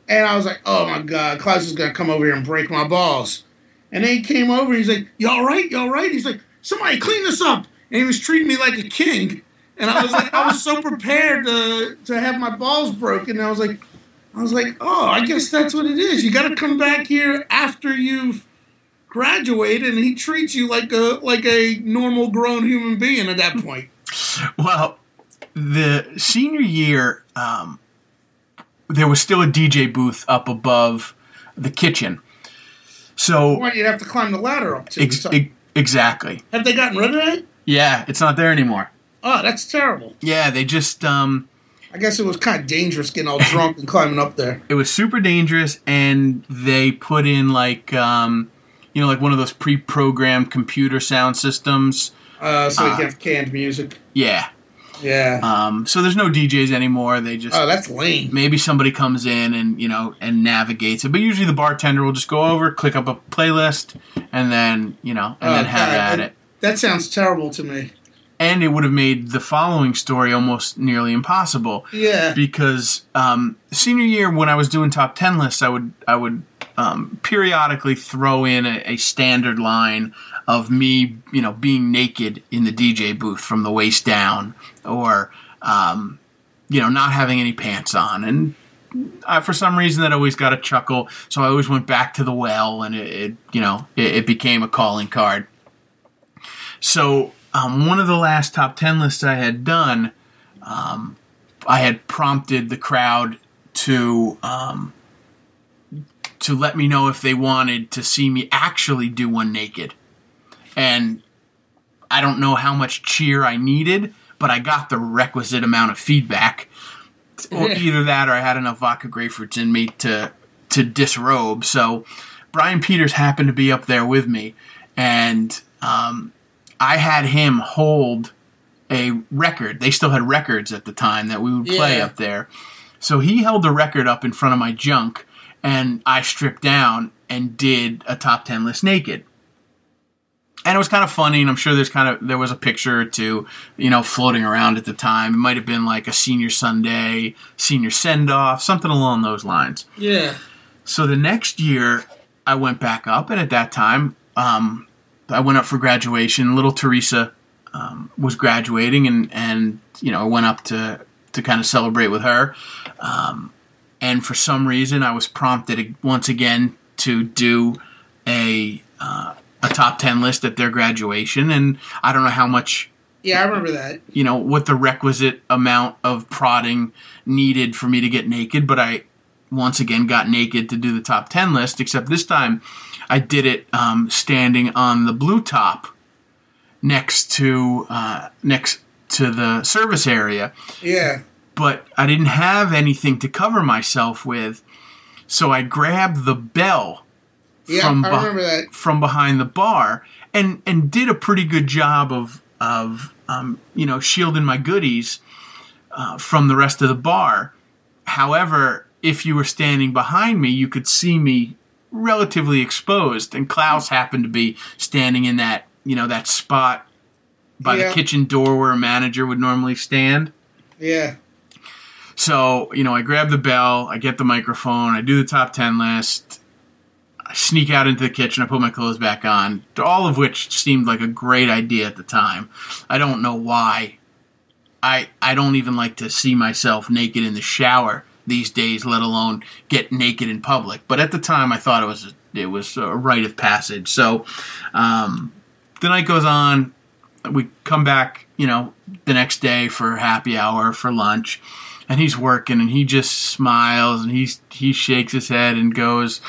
And I was like, oh my God, Klaus is going to come over here and break my balls. And then he came over and he's like, you all right? You all right? He's like, somebody clean this up. And he was treating me like a king. And I was like, I was so [laughs] prepared to, to have my balls broken. And I was like, I was like, oh, I guess that's what it is. You got to come back here after you've graduated, and he treats you like a like a normal grown human being at that [laughs] point. Well, the senior year, um, there was still a DJ booth up above the kitchen. So What you'd have to climb the ladder up to. ex- ex- exactly, have they gotten rid of that? yeah, it's not there anymore. Oh, that's terrible. Yeah, they just um, I guess it was kind of dangerous getting all drunk and climbing up there. [laughs] it was super dangerous, and they put in like um, you know, like one of those pre-programmed computer sound systems. Uh, so you can have canned music. Yeah. Yeah. Um, so there's no DJs anymore. They just oh, that's lame. maybe somebody comes in and you know and navigates it but usually the bartender will just go over click up a playlist and then you know and Oh, then have God, at that, it That sounds terrible to me. and it would have made the following story almost nearly impossible Yeah. because um, senior year when I was doing top ten lists, I would I would um, periodically throw in a, a standard line of me, you know, being naked in the DJ booth from the waist down, or um, you know, not having any pants on, and uh, for some reason that always got a chuckle. So I always went back to the well, and it, it you know, it, it became a calling card. So um, one of the last top ten lists I had done. I had prompted the crowd to um, to let me know if they wanted to see me actually do one naked, and I don't know how much cheer I needed, but I got the requisite amount of feedback. Or [laughs] either that, or I had enough vodka grapefruits in me to to disrobe. So Brian Peters happened to be up there with me, and um, I had him hold a record. They still had records at the time that we would play Yeah. up there. So he held the record up in front of my junk, and I stripped down and did a top ten list naked. And it was kind of funny, and I'm sure there's kind of there was a picture or two, you know, floating around at the time. It might have been like a senior Sunday, senior send off, something along those lines. Yeah. So the next year, I went back up, and at that time, um, I went up for graduation. Little Teresa um, was graduating, and and you know, I went up to to kind of celebrate with her. Um, and for some reason, I was prompted once again to do a uh, a top ten list at their graduation, and I don't know how much Yeah, I remember that. you know what the requisite amount of prodding needed for me to get naked but i once again got naked to do the top 10 list except this time i did it um, standing on the blue top next to uh, next to the service area Yeah. But i didn't have anything to cover myself with so i grabbed the bell Yeah, from I beh- remember that. from behind the bar and and did a pretty good job of of um, you know shielding my goodies uh, from the rest of the bar. However, if you were standing behind me, you could see me relatively exposed, and Klaus happened to be standing in that you know that spot by Yeah. the kitchen door where a manager would normally stand. Yeah. So, you know, I grab the bell, I get the microphone, I do the top 10 list, I sneak out into the kitchen, I put my clothes back on, all of which seemed like a great idea at the time. I don't know why. I I don't even like to see myself naked in the shower these days, let alone get naked in public. But at the time, I thought it was it was a rite of passage. So um, the night goes on. We come back, you know, the next day for happy hour for lunch, and he's working, and he just smiles and he's he shakes his head and goes,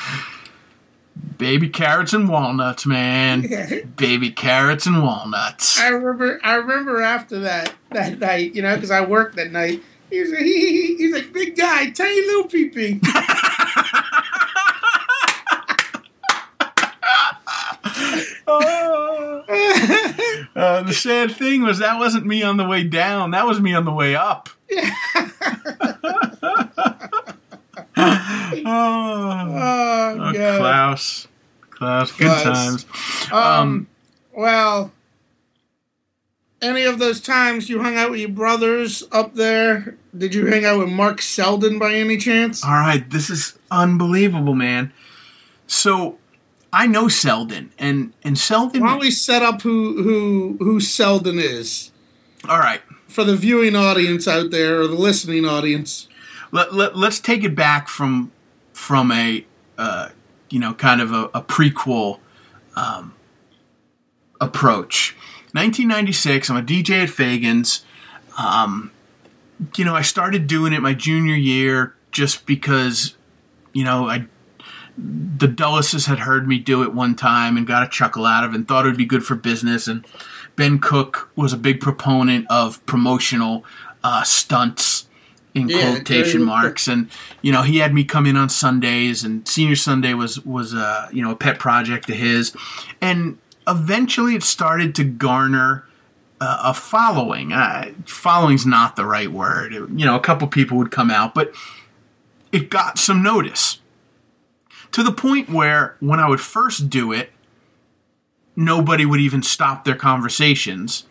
"Baby carrots and walnuts, man. [laughs] Baby carrots and walnuts." I remember. I remember after that that night, you know, because I worked that night. He was, he, he's like, big guy, tiny little pee pee. [laughs] [laughs] Uh, the sad thing was that wasn't me on the way down. That was me on the way up. Oh, oh, oh, Klaus, Klaus, good Klaus. times. Um, Um, well, any of those times you hung out with your brothers up there? Did you hang out with Mark Selden by any chance? All right, this is unbelievable, man. So I know Selden, and and Selden. Why don't we set up who who who Selden is all right, for the viewing audience out there or the listening audience? let, let, let's take it back from from a uh, you know kind of a, a prequel um, approach. 1996 i'm a dj at Faegan's. Um, you know i started doing it my junior year just because you know i the dulluses had heard me do it one time and got a chuckle out of it and thought it would be good for business. And ben cook was a big proponent of promotional uh, stunts in Yeah, quotation marks. and you know he had me come in on sundays and senior sunday was was a you know a pet project of his. And eventually it started to garner uh, a following. Uh, following's not the right word. It- you know a couple people would come out but it got some notice to the point where when i would first do it nobody would even stop their conversations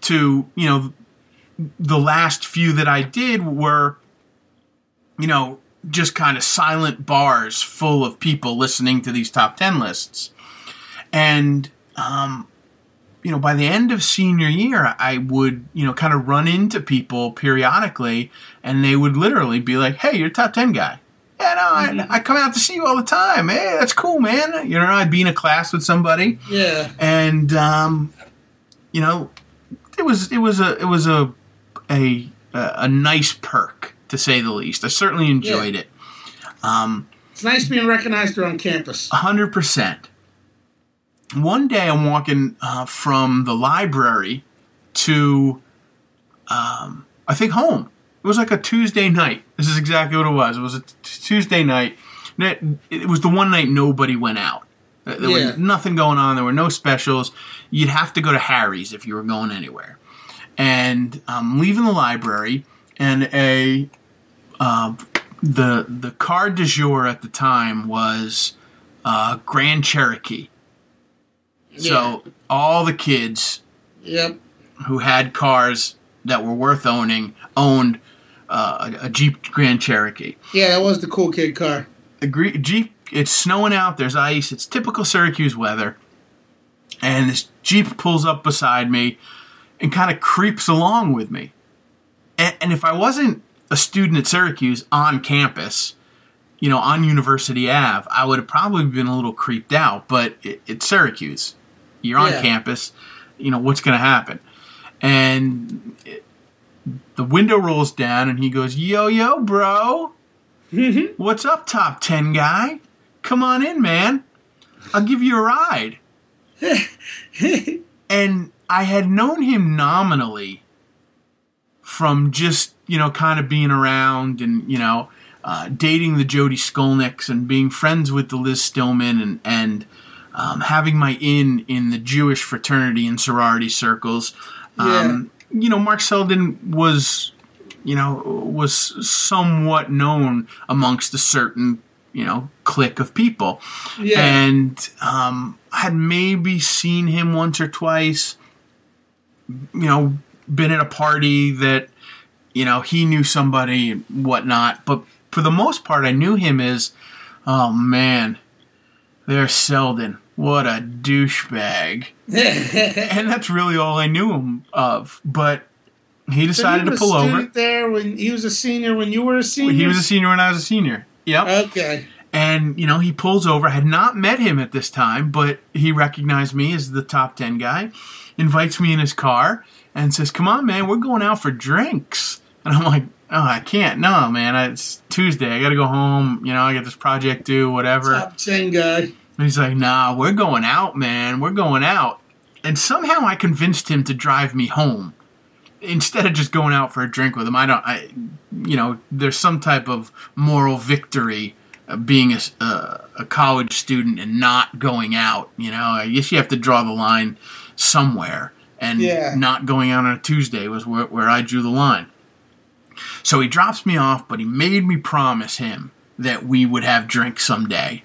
to you know the last few that I did were you know just kind of silent bars full of people listening to these top 10 lists. And um, you know by the end of senior year i would you know kind of run into people periodically and they would literally be like hey you're a top 10 guy yeah no I, I come out to see you all the time hey that's cool man you know i'd be in a class with somebody Yeah. and um, you know, it was it was a it was a a a nice perk to say the least. I certainly enjoyed it. Um, It's nice being recognized around campus. hundred percent. One day, I'm walking uh, from the library to, um, I think home. It was like a Tuesday night. This is exactly what it was. It was a t- Tuesday night. It, it was the one night nobody went out. There Yeah. was nothing going on. There were no specials. You'd have to go to Harry's if you were going anywhere. And I'm leaving the library, and a uh, the the car du jour at the time was uh, Grand Cherokee. So all the kids Yep. who had cars that were worth owning owned uh, a, a Jeep Grand Cherokee. Yeah, that was the cool kid car. A Jeep. It's snowing out. There's ice. It's typical Syracuse weather. And this Jeep pulls up beside me and kind of creeps along with me. And, and if I wasn't a student at Syracuse on campus, you know, on University Ave, I would have probably been a little creeped out. But it, it's Syracuse. You're on Yeah. campus. You know, what's going to happen? And it- the window rolls down and he goes, Yo, yo, bro. What's up, top 10 guy? Come on in, man. I'll give you a ride. [laughs] and I had known him nominally from just, you know, kind of being around and, you know, uh, dating the Jody Skolnicks and being friends with the Liz Stillman and, and um, having my in in the Jewish fraternity and sorority circles. Um, You know, Mark Selden was, you know, was somewhat known amongst a certain, you know, clique of people Yeah. and um, had maybe seen him once or twice. You know, been at a party that you know he knew somebody and whatnot, but for the most part, I knew him as, oh man, there's Selden. What a douchebag. [laughs] and that's really all I knew him of. But he So decided to pull over. there when he was a senior when you were a senior. He was a senior when I was a senior. Yep. okay. And, you know, he pulls over. I had not met him at this time, but he recognized me as the top 10 guy, invites me in his car, and says, Come on, man, we're going out for drinks. And I'm like, Oh, I can't. No, man, it's Tuesday. I got to go home. You know, I got this project due, whatever. Top ten guy. And he's like, Nah, we're going out, man. We're going out. And somehow I convinced him to drive me home instead of just going out for a drink with him. I don't, I, you know, there's some type of moral victory being a, uh, a college student and not going out. You know, I guess you have to draw the line somewhere. And Yeah. not going out on a Tuesday was where, where I drew the line. So he drops me off, but he made me promise him that we would have drinks someday,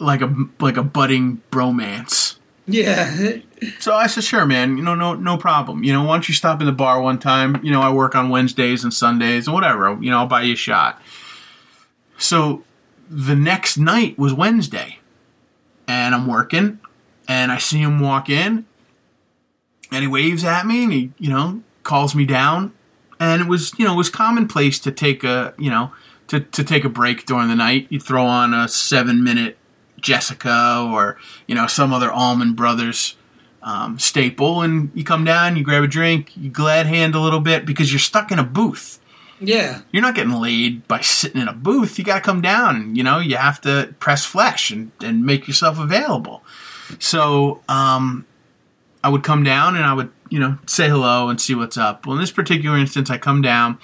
like a like a budding bromance. Yeah. So I said, sure, man. You know, no, no problem. You know, why don't you stop in the bar one time? You know, I work on Wednesdays and Sundays and whatever. You know, I'll buy you a shot. So the next night was Wednesday, and I'm working, and I see him walk in, and he waves at me, and he, you know, calls me down, and it was, you know, it was commonplace to take a, you know, to to take a break during the night. You'd throw on a seven minute Jessica or you know some other Allman Brothers um, staple, and you come down, you grab a drink, you glad hand a little bit because you're stuck in a booth. Yeah. You're not getting laid by sitting in a booth. You got to come down, and you know you have to press flesh and, and make yourself available. So um, I would come down and I would you know say hello and see what's up. Well, in this particular instance, I come down.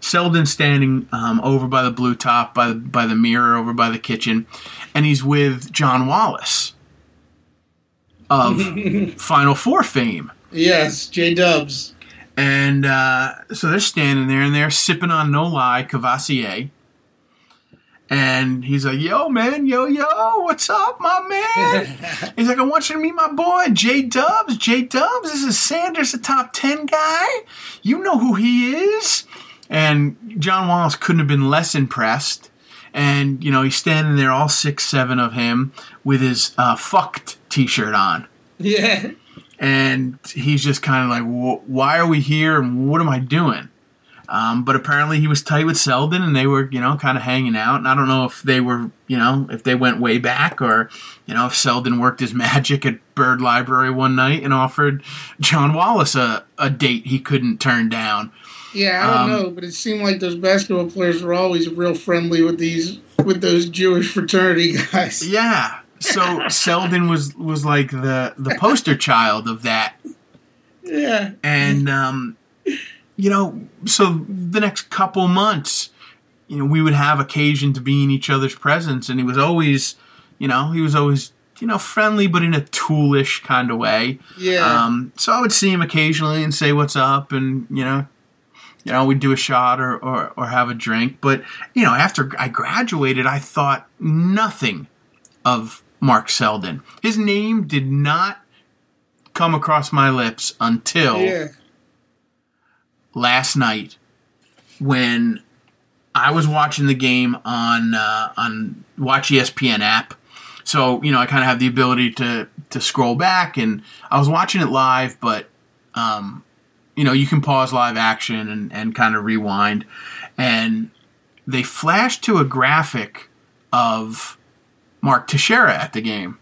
Selden standing um, over by the blue top, by the, by the mirror, over by the kitchen, and he's with John Wallace of [laughs] Final Four fame. Yes. J Dubs. And uh, so they're standing there and they're sipping on No Lie Courvoisier. And he's like, "Yo, man, yo, yo, what's up, my man?" [laughs] he's like, "I want you to meet my boy, J Dubs. J Dubs, this is Sanders, the top ten guy. You know who he is." And John Wallace couldn't have been less impressed. And you know, he's standing there, all six, seven of him, with his uh, "fucked" T-shirt on Yeah. and he's just kind of like, "Why are we here? And what am I doing?" Um, but apparently, he was tight with Selden, and they were, you know, kind of hanging out. And I don't know if they were, you know, if they went way back, or you know, if Selden worked his magic at Bird Library one night and offered John Wallace a, a date he couldn't turn down. Yeah, I don't Um, know, but it seemed like those basketball players were always real friendly with these with those Jewish fraternity [laughs] guys. Yeah. So Selden was was like the the poster child of that Yeah. and um, you know, so the next couple months, you know, we would have occasion to be in each other's presence, and he was always, you know, he was always, you know, friendly, but in a toolish kind of way. Yeah. Um, so I would see him occasionally and say what's up, and you know, you know, we'd do a shot or, or or have a drink. But you know, after I graduated, I thought nothing of Mark Selden. His name did not come across my lips until yeah. last night when I was watching the game on uh, on Watch ESPN app. So you know, I kind of have the ability to to scroll back, and I was watching it live, but um, you know, you can pause live action and and kind of rewind, and they flashed to a graphic of Mark Teixeira at the game.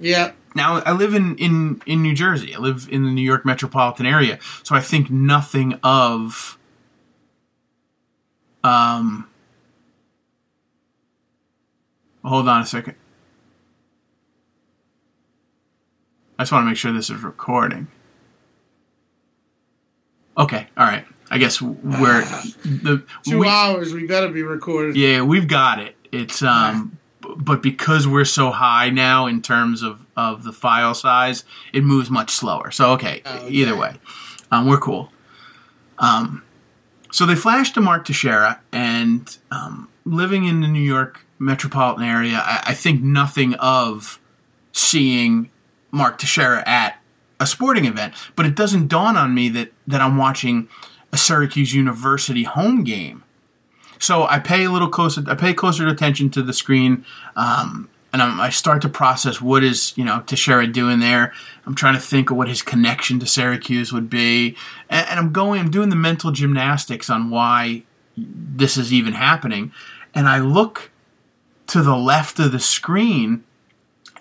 Yeah. Now I live in, in in New Jersey. I live in the New York metropolitan area, so I think nothing of um Hold on a second. I just want to make sure this is recording. Okay, all right. I guess we're the Two we- hours. We better be recorded. yeah, we've got it. It's um, but because we're so high now in terms of of the file size, it moves much slower. So okay, Oh, okay. either way, um, we're cool. Um, so they flashed to Mark Teixeira, and um, living in the New York metropolitan area, I, I think nothing of seeing Mark Teixeira at a sporting event. But it doesn't dawn on me that that I'm watching a Syracuse University home game. So I pay a little closer. I pay closer attention to the screen, um, and I'm, I start to process what is you know Teixeira doing there. I'm trying to think of what his connection to Syracuse would be, and, and I'm going. I'm doing the mental gymnastics on why this is even happening, and I look to the left of the screen,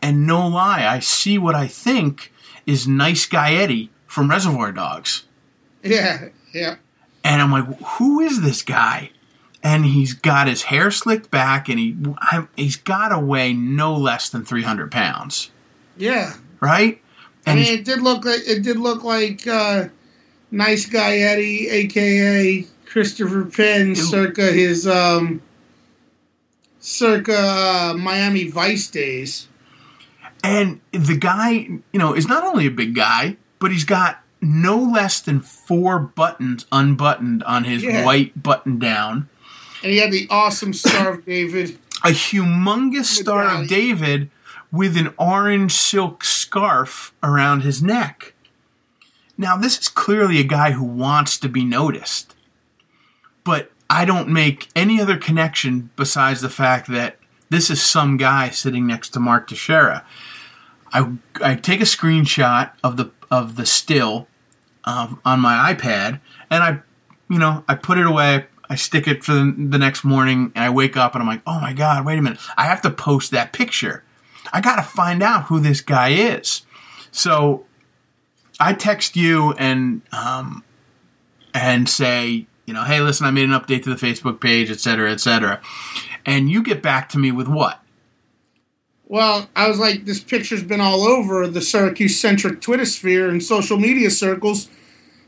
and no lie, I see what I think is Nice Guy Eddie from Reservoir Dogs. [laughs] Yeah. Yeah. And I'm like, who is this guy? And he's got his hair slicked back, and he he's got to weigh no less than 300 pounds, Yeah. right? I And mean, it did look like it did look like uh, nice guy Eddie, aka Christopher Penn, circa his um, circa uh, Miami Vice days. And the guy, you know, is not only a big guy, but he's got no less than four buttons unbuttoned on his Yeah. white button down. And he had the awesome Star of David. a humongous Star of David with an orange silk scarf around his neck. Now, this is clearly a guy who wants to be noticed, but I don't make any other connection besides the fact that this is some guy sitting next to Mark Teixeira. I, I take a screenshot of the of the still um, on my iPad, and I, you know, I put it away. I stick it for the, the next morning, and I wake up and I'm like, oh my god, wait a minute, I have to post that picture. I got to find out who this guy is. So I text you and um, and say, you know, hey, listen, I made an update to the Facebook page, et cetera, et cetera. And you get back to me with what? Well, I was like, this picture's been all over the Syracuse centric Twitter sphere and social media circles.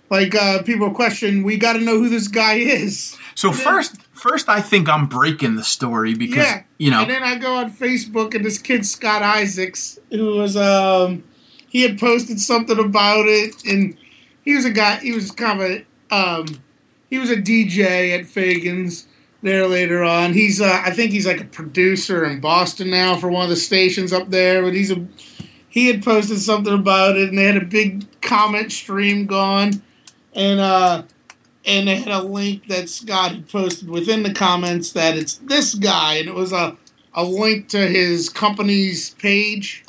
Like, uh, people question, we got to know who this guy is. So then- first, first I think I'm breaking the story because yeah. you know And then I go on Facebook and this kid, Scott Isaacs, who was, um, he had posted something about it. And he was a guy, he was kind of a, um, he was a DJ at Faegan's. There later on. He's uh, I think he's like a producer in Boston now for one of the stations up there. But he's a he had posted something about it, and they had a big comment stream going, and uh, and they had a link that Scott had posted within the comments that it's this guy, and it was a a link to his company's page,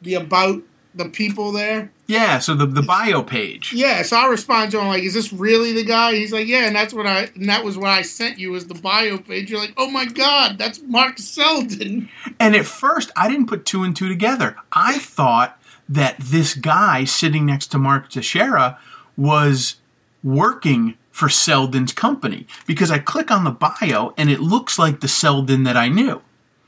the about the people there. Yeah, so the the bio page. Yeah, so I respond to him like, "Is this really the guy?" He's like, "Yeah," and that's what I and that was what I sent you was the bio page. You're like, "Oh my god, that's Mark Selden." And at first, I didn't put two and two together. I thought that this guy sitting next to Mark Teixeira was working for Selden's company because I click on the bio and it looks like the Selden that I knew.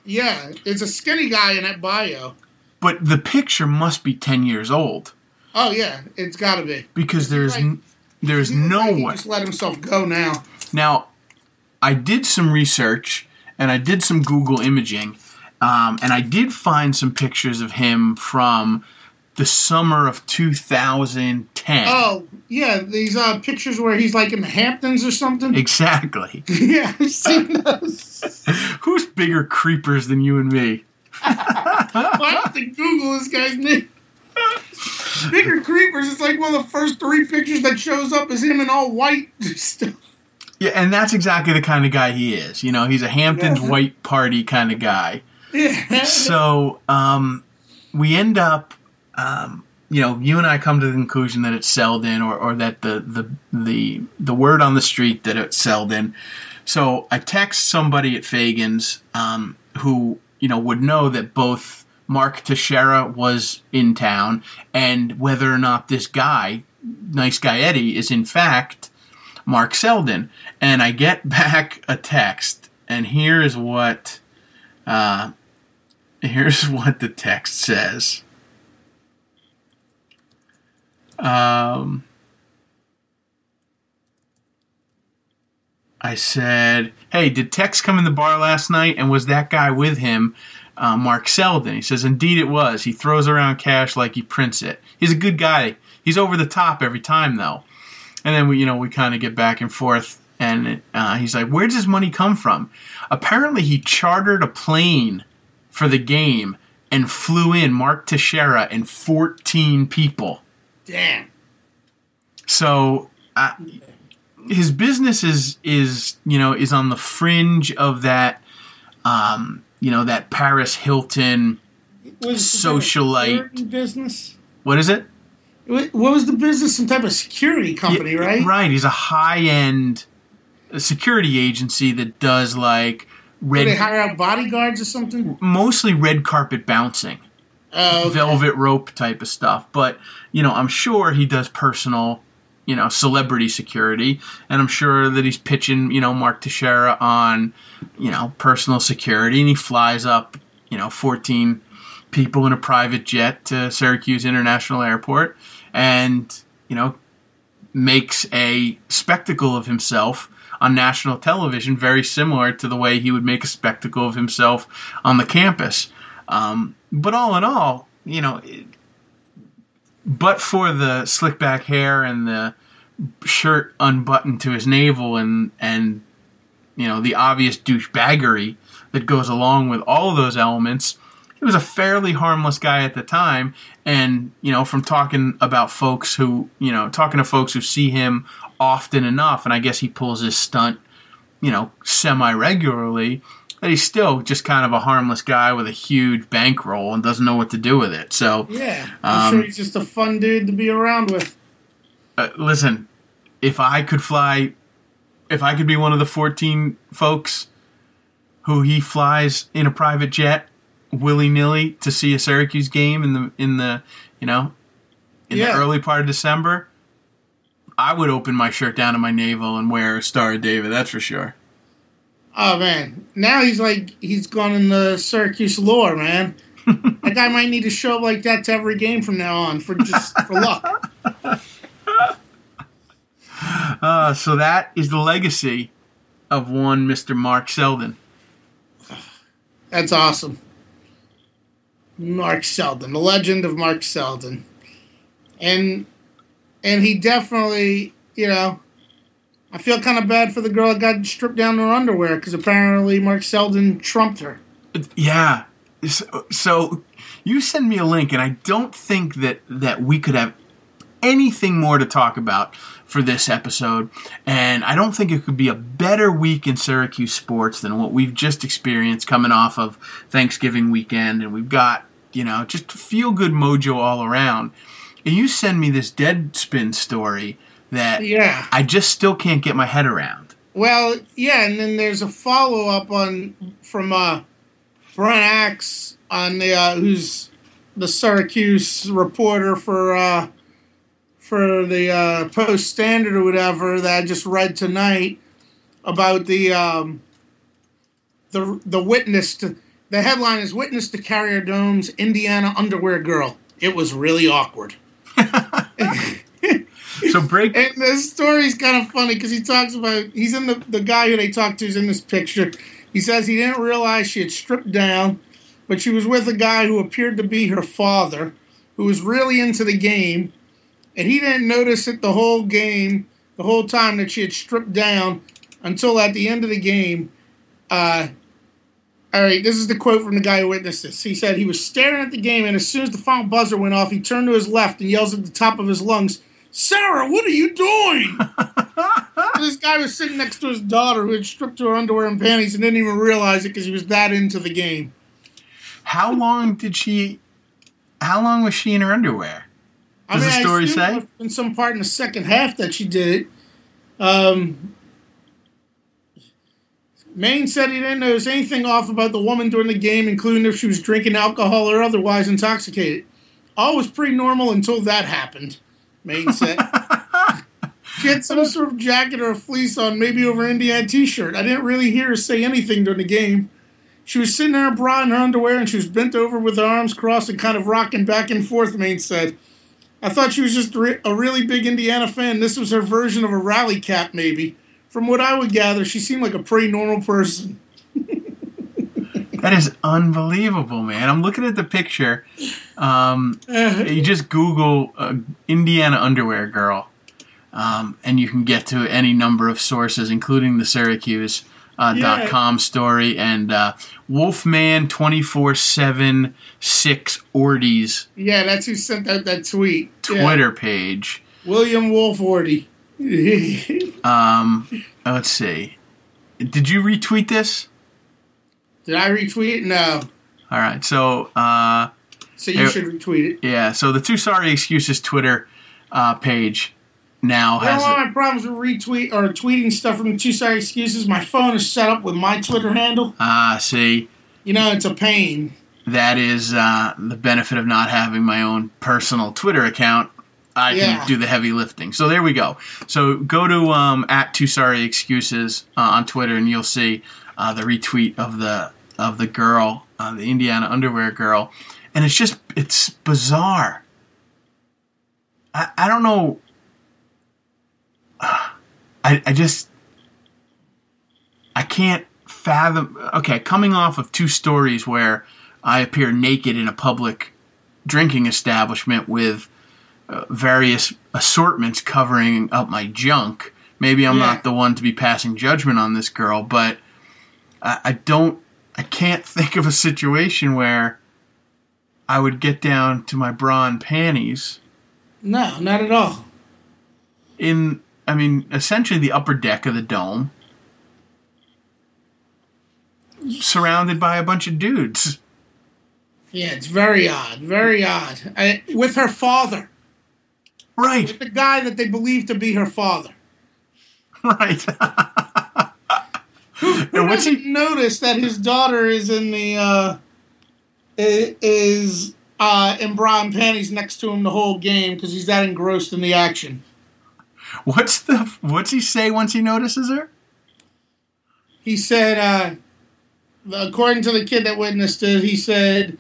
Yeah, it's a skinny guy in that bio. But the picture must be 10 years old Oh yeah, it's got to be. because there's Right. there's He no way. just let himself go now. Now, I did some research and I did some Google imaging, um, and I did find some pictures of him from the summer of 2010. Oh yeah, these uh, pictures where he's like in the Hamptons or something. [laughs] Exactly. yeah, I've seen [laughs] those. Who's bigger creepers than you and me? [laughs] I have to Google this guy's name. [laughs] Bigger creepers. It's like one of the first three pictures that shows up is him in all white [laughs] stuff. Yeah, and that's exactly the kind of guy he is. You know, he's a Hamptons Yeah. white party kind of guy. Yeah. So um, we end up, um, you know, you and I come to the conclusion that it's Selden, or, or that the, the the the word on the street that it's Selden. So I text somebody at Faegan's um, who you know would know that both Mark Teixeira was in town, and whether or not this guy, nice guy Eddie, is in fact Mark Selden. And I get [laughs] back a text, and here is what. Uh, Here's [laughs] what the text says. Um, I said, "Hey, did Tex come in the bar last night? And was that guy with him, uh, Mark Selden?" He says, "Indeed, it was. He throws around cash like he prints it. He's a good guy. He's over the top every time, though." And then we, you know, we kind of get back and forth, and uh, he's like, "Where does his money come from?" Apparently, he chartered a plane for the game and flew in Mark Teixeira and 14 people. Damn. So uh, his business is is you know is on the fringe of that um, you know that Paris Hilton. Was some type of Socialite. business. What is it? What was the business? Some type of security company, Yeah, right? Right. He's a high end security agency that does like Did they hire out bodyguards or something? mostly red carpet bouncing. Oh, okay. velvet rope type of stuff. But you know, I'm sure he does personal, you know, celebrity security, and I'm sure that he's pitching, you know, Mark Teixeira on, you know, personal security, and he flies up, you know, 14 people in a private jet to Syracuse International Airport, and you know, makes a spectacle of himself on national television, very similar to the way he would make a spectacle of himself on the campus. Um, but all in all, you know, but for the slick back hair and the shirt unbuttoned to his navel and and you know the obvious douchebaggery that goes along with all of those elements, he was a fairly harmless guy at the time. And you know, from talking about folks who you know, talking to folks who see him often enough, and I guess he pulls his stunt, you know, semi regularly. That he's still just kind of a harmless guy with a huge bankroll and doesn't know what to do with it. So, Yeah, I'm sure Um, he's just a fun dude to be around with. uh, listen, if I could fly, if I could be one of the 14 folks who he flies in a private jet willy nilly to see a Syracuse game in the in the you know in Yeah. the early part of December, I would open my shirt down to my navel and wear a Star of David. That's for sure. Oh man, now he's like he's gone in the Syracuse lore, man. [laughs] that guy might need to show up like that to every game from now on for just for luck. [laughs] Uh, so that is the legacy of one Mr. Mark Selden. That's awesome. Mark Selden, the legend of Mark Selden, and and he definitely, you know, I feel kind of bad for the girl that got stripped down her underwear because apparently Mark Selden trumped her. Yeah. So, so you send me a link, and I don't think that that we could have anything more to talk about for this episode. And I don't think it could be a better week in Syracuse sports than what we've just experienced coming off of Thanksgiving weekend. And we've got, you know, just feel good mojo all around. And you send me this Deadspin story that Yeah. I just still can't get my head around. Well, yeah, and then there's a follow up on from uh, Brent Axe on the uh, who's the Syracuse reporter for uh, for the uh, Post Standard or whatever that I just read tonight about the um, the the witness to the headline is witness to Carrier Dome's Indiana underwear girl. It was really awkward. [laughs] So break. And the story's kind of funny because he talks about he's in the the guy who they talked to is in this picture. He says he didn't realize she had stripped down, but she was with a guy who appeared to be her father, who was really into the game, and he didn't notice it the whole game, the whole time that she had stripped down, until at the end of the game. Uh, all right, this is the quote from the guy who witnessed this. He said he was staring at the game, and as soon as the final buzzer went off, he turned to his left and yells at the top of his lungs, Sarah, what are you doing? [laughs] this guy was sitting next to his daughter who had stripped to her underwear and panties and didn't even realize it because he was that into the game. How long did she? How long was she in her underwear? I Does mean, the story say? In some part in the second half that she did it. Um, Maine said he didn't notice anything off about the woman during the game, including if she was drinking alcohol or otherwise intoxicated. All was pretty normal until that happened, Maine said. [laughs] Get some sort of jacket or a fleece on, maybe over an Indiana t shirt. I didn't really hear her say anything during the game. She was sitting in her bra and her underwear, and she was bent over with her arms crossed and kind of rocking back and forth, Maine said. I thought she was just a really big Indiana fan. This was her version of a rally cap, maybe. From what I would gather, she seemed like a pretty normal person. That is unbelievable, man. I'm looking at the picture. Um, you just Google uh, Indiana underwear girl, um, and you can get to any number of sources, including the Syracuse. Uh, dot Yeah. com story and uh, Wolfman 24 7 6 Ordies Yeah, that's who sent out that tweet. Yeah. Twitter page. William Wolf Orty. [laughs] Um, let's see. Did you retweet this? Did I retweet it? No. All right. So, uh, So you Yeah. should retweet it. yeah. So the Two Sorry Excuses Twitter uh, page now You has. one of my problems with retweet or tweeting stuff from Two sorry Excuses? My phone is set up with my Twitter handle. Ah, see. You know, it's a pain. That is uh, the benefit of not having my own personal Twitter account. I Yeah. can do the heavy lifting. So there we go. So go to um, at Two Sorry Excuses uh, on Twitter, and you'll see uh, the retweet of the of the girl, uh, the Indiana underwear girl, and it's just it's bizarre. I I don't know. [sighs] I I just I can't fathom. Okay, coming off of two stories where I appear naked in a public drinking establishment with uh, various assortments covering up my junk. Maybe I'm Yeah. not the one to be passing judgment on this girl, but I, I don't. I can't [laughs] think of a situation where I would get down to my bra and panties No, not at all. in. I mean, essentially the upper deck of the dome, surrounded by a bunch of dudes. Yeah, it's very odd. Very odd. I, with her father. Right, With the guy that they believe to be her father. [laughs] right. [laughs] [gasps] Who doesn't he? notice that his daughter is in the uh, is uh, in bra and panties next to him the whole game because he's that engrossed in the action. What's the? What's he say once he notices her? He said, uh, according to the kid that witnessed it, he said,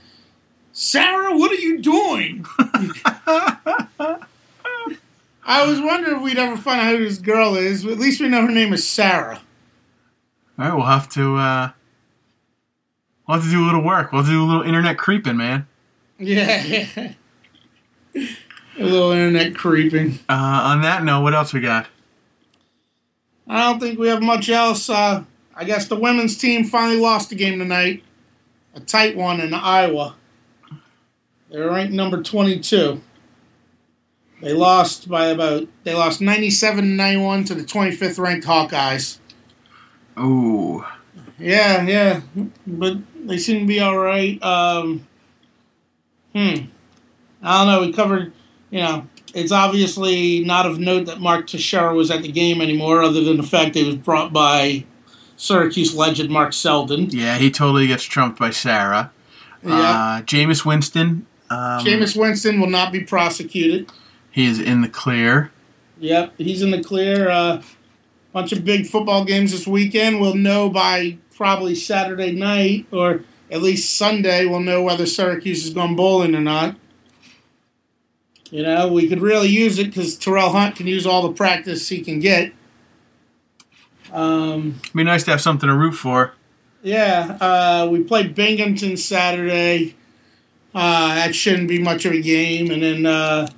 "Sarah, what are you doing?" [laughs] I was wondering if we'd ever find out who this girl is. At least we know her name is Sarah. All right, we'll have to. uh We'll have to do a little work. We'll do a little internet creeping, man. Yeah. [laughs] a little internet creeping. Uh, on that note, what else we got? I don't think we have much else. Uh, I guess the women's team finally lost the game tonight. A tight one in Iowa. They're ranked number 22. They lost by about, they lost 97 91 to the 25th ranked Hawkeyes. Ooh. Yeah, yeah, but they seem to be all right. Um, hmm. I don't know. We covered, you know, it's obviously not of note that Mark Teixeira was at the game anymore, other than the fact that he was brought by Syracuse legend Mark Selden. Yeah, he totally gets trumped by Sarah. Yeah. Uh, Jameis Winston. Um, Jameis Winston will not be prosecuted. He is in the clear. Yep, he's in the clear. Uh, bunch of big football games this weekend. We'll know by probably Saturday night or at least Sunday. We'll know whether Syracuse is going bowling or not. You know, we could really use it because Terrel Hunt can use all the practice he can get. Um, It'd be nice to have something to root for. yeah, uh, we played Binghamton Saturday. Uh, that shouldn't be much of a game. And then uh,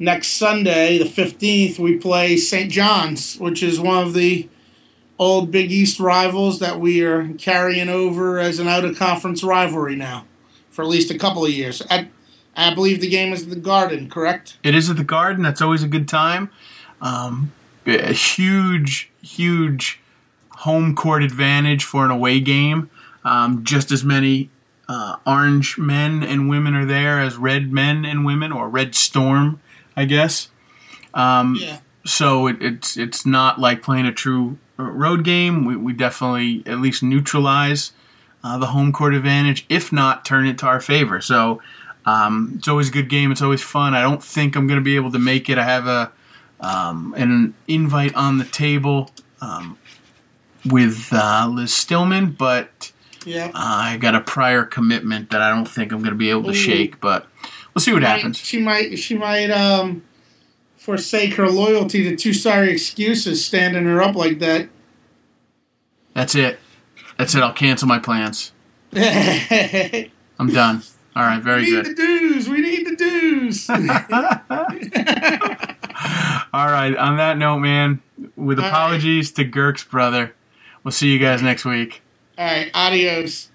next Sunday, the 15th, we play St. John's, which is one of the old Big East rivals that we are carrying over as an out of conference rivalry now for at least a couple of years. I, I believe the game is at the Garden, correct? It is at the Garden. That's always a good time. Um, a huge, huge home court advantage for an away game. Um, just as many uh, orange men and women are there as red men and women, or red storm, I guess. Um, Yeah. so it, it's it's not like playing a true uh, road game. We, we definitely at least neutralize uh, the home court advantage, if not turn it to our favor. So um, it's always a good game. It's always fun. I don't think I'm going to be able to make it. I have a um, an invite on the table um, with uh, Liz Stillman, but Yeah. I got a prior commitment that I don't think I'm going to be able to Ooh. shake. But we'll see what happens. She might she might um forsake her loyalty to two sorry excuses standing her up like that. That's it. That's it. I'll cancel my plans. [laughs] I'm done. All right, very good. We need good. the dues. We need the dues. [laughs] All right, on that note, man, with All right. apologies to Girk's brother, we'll see you guys next week. All right. adios.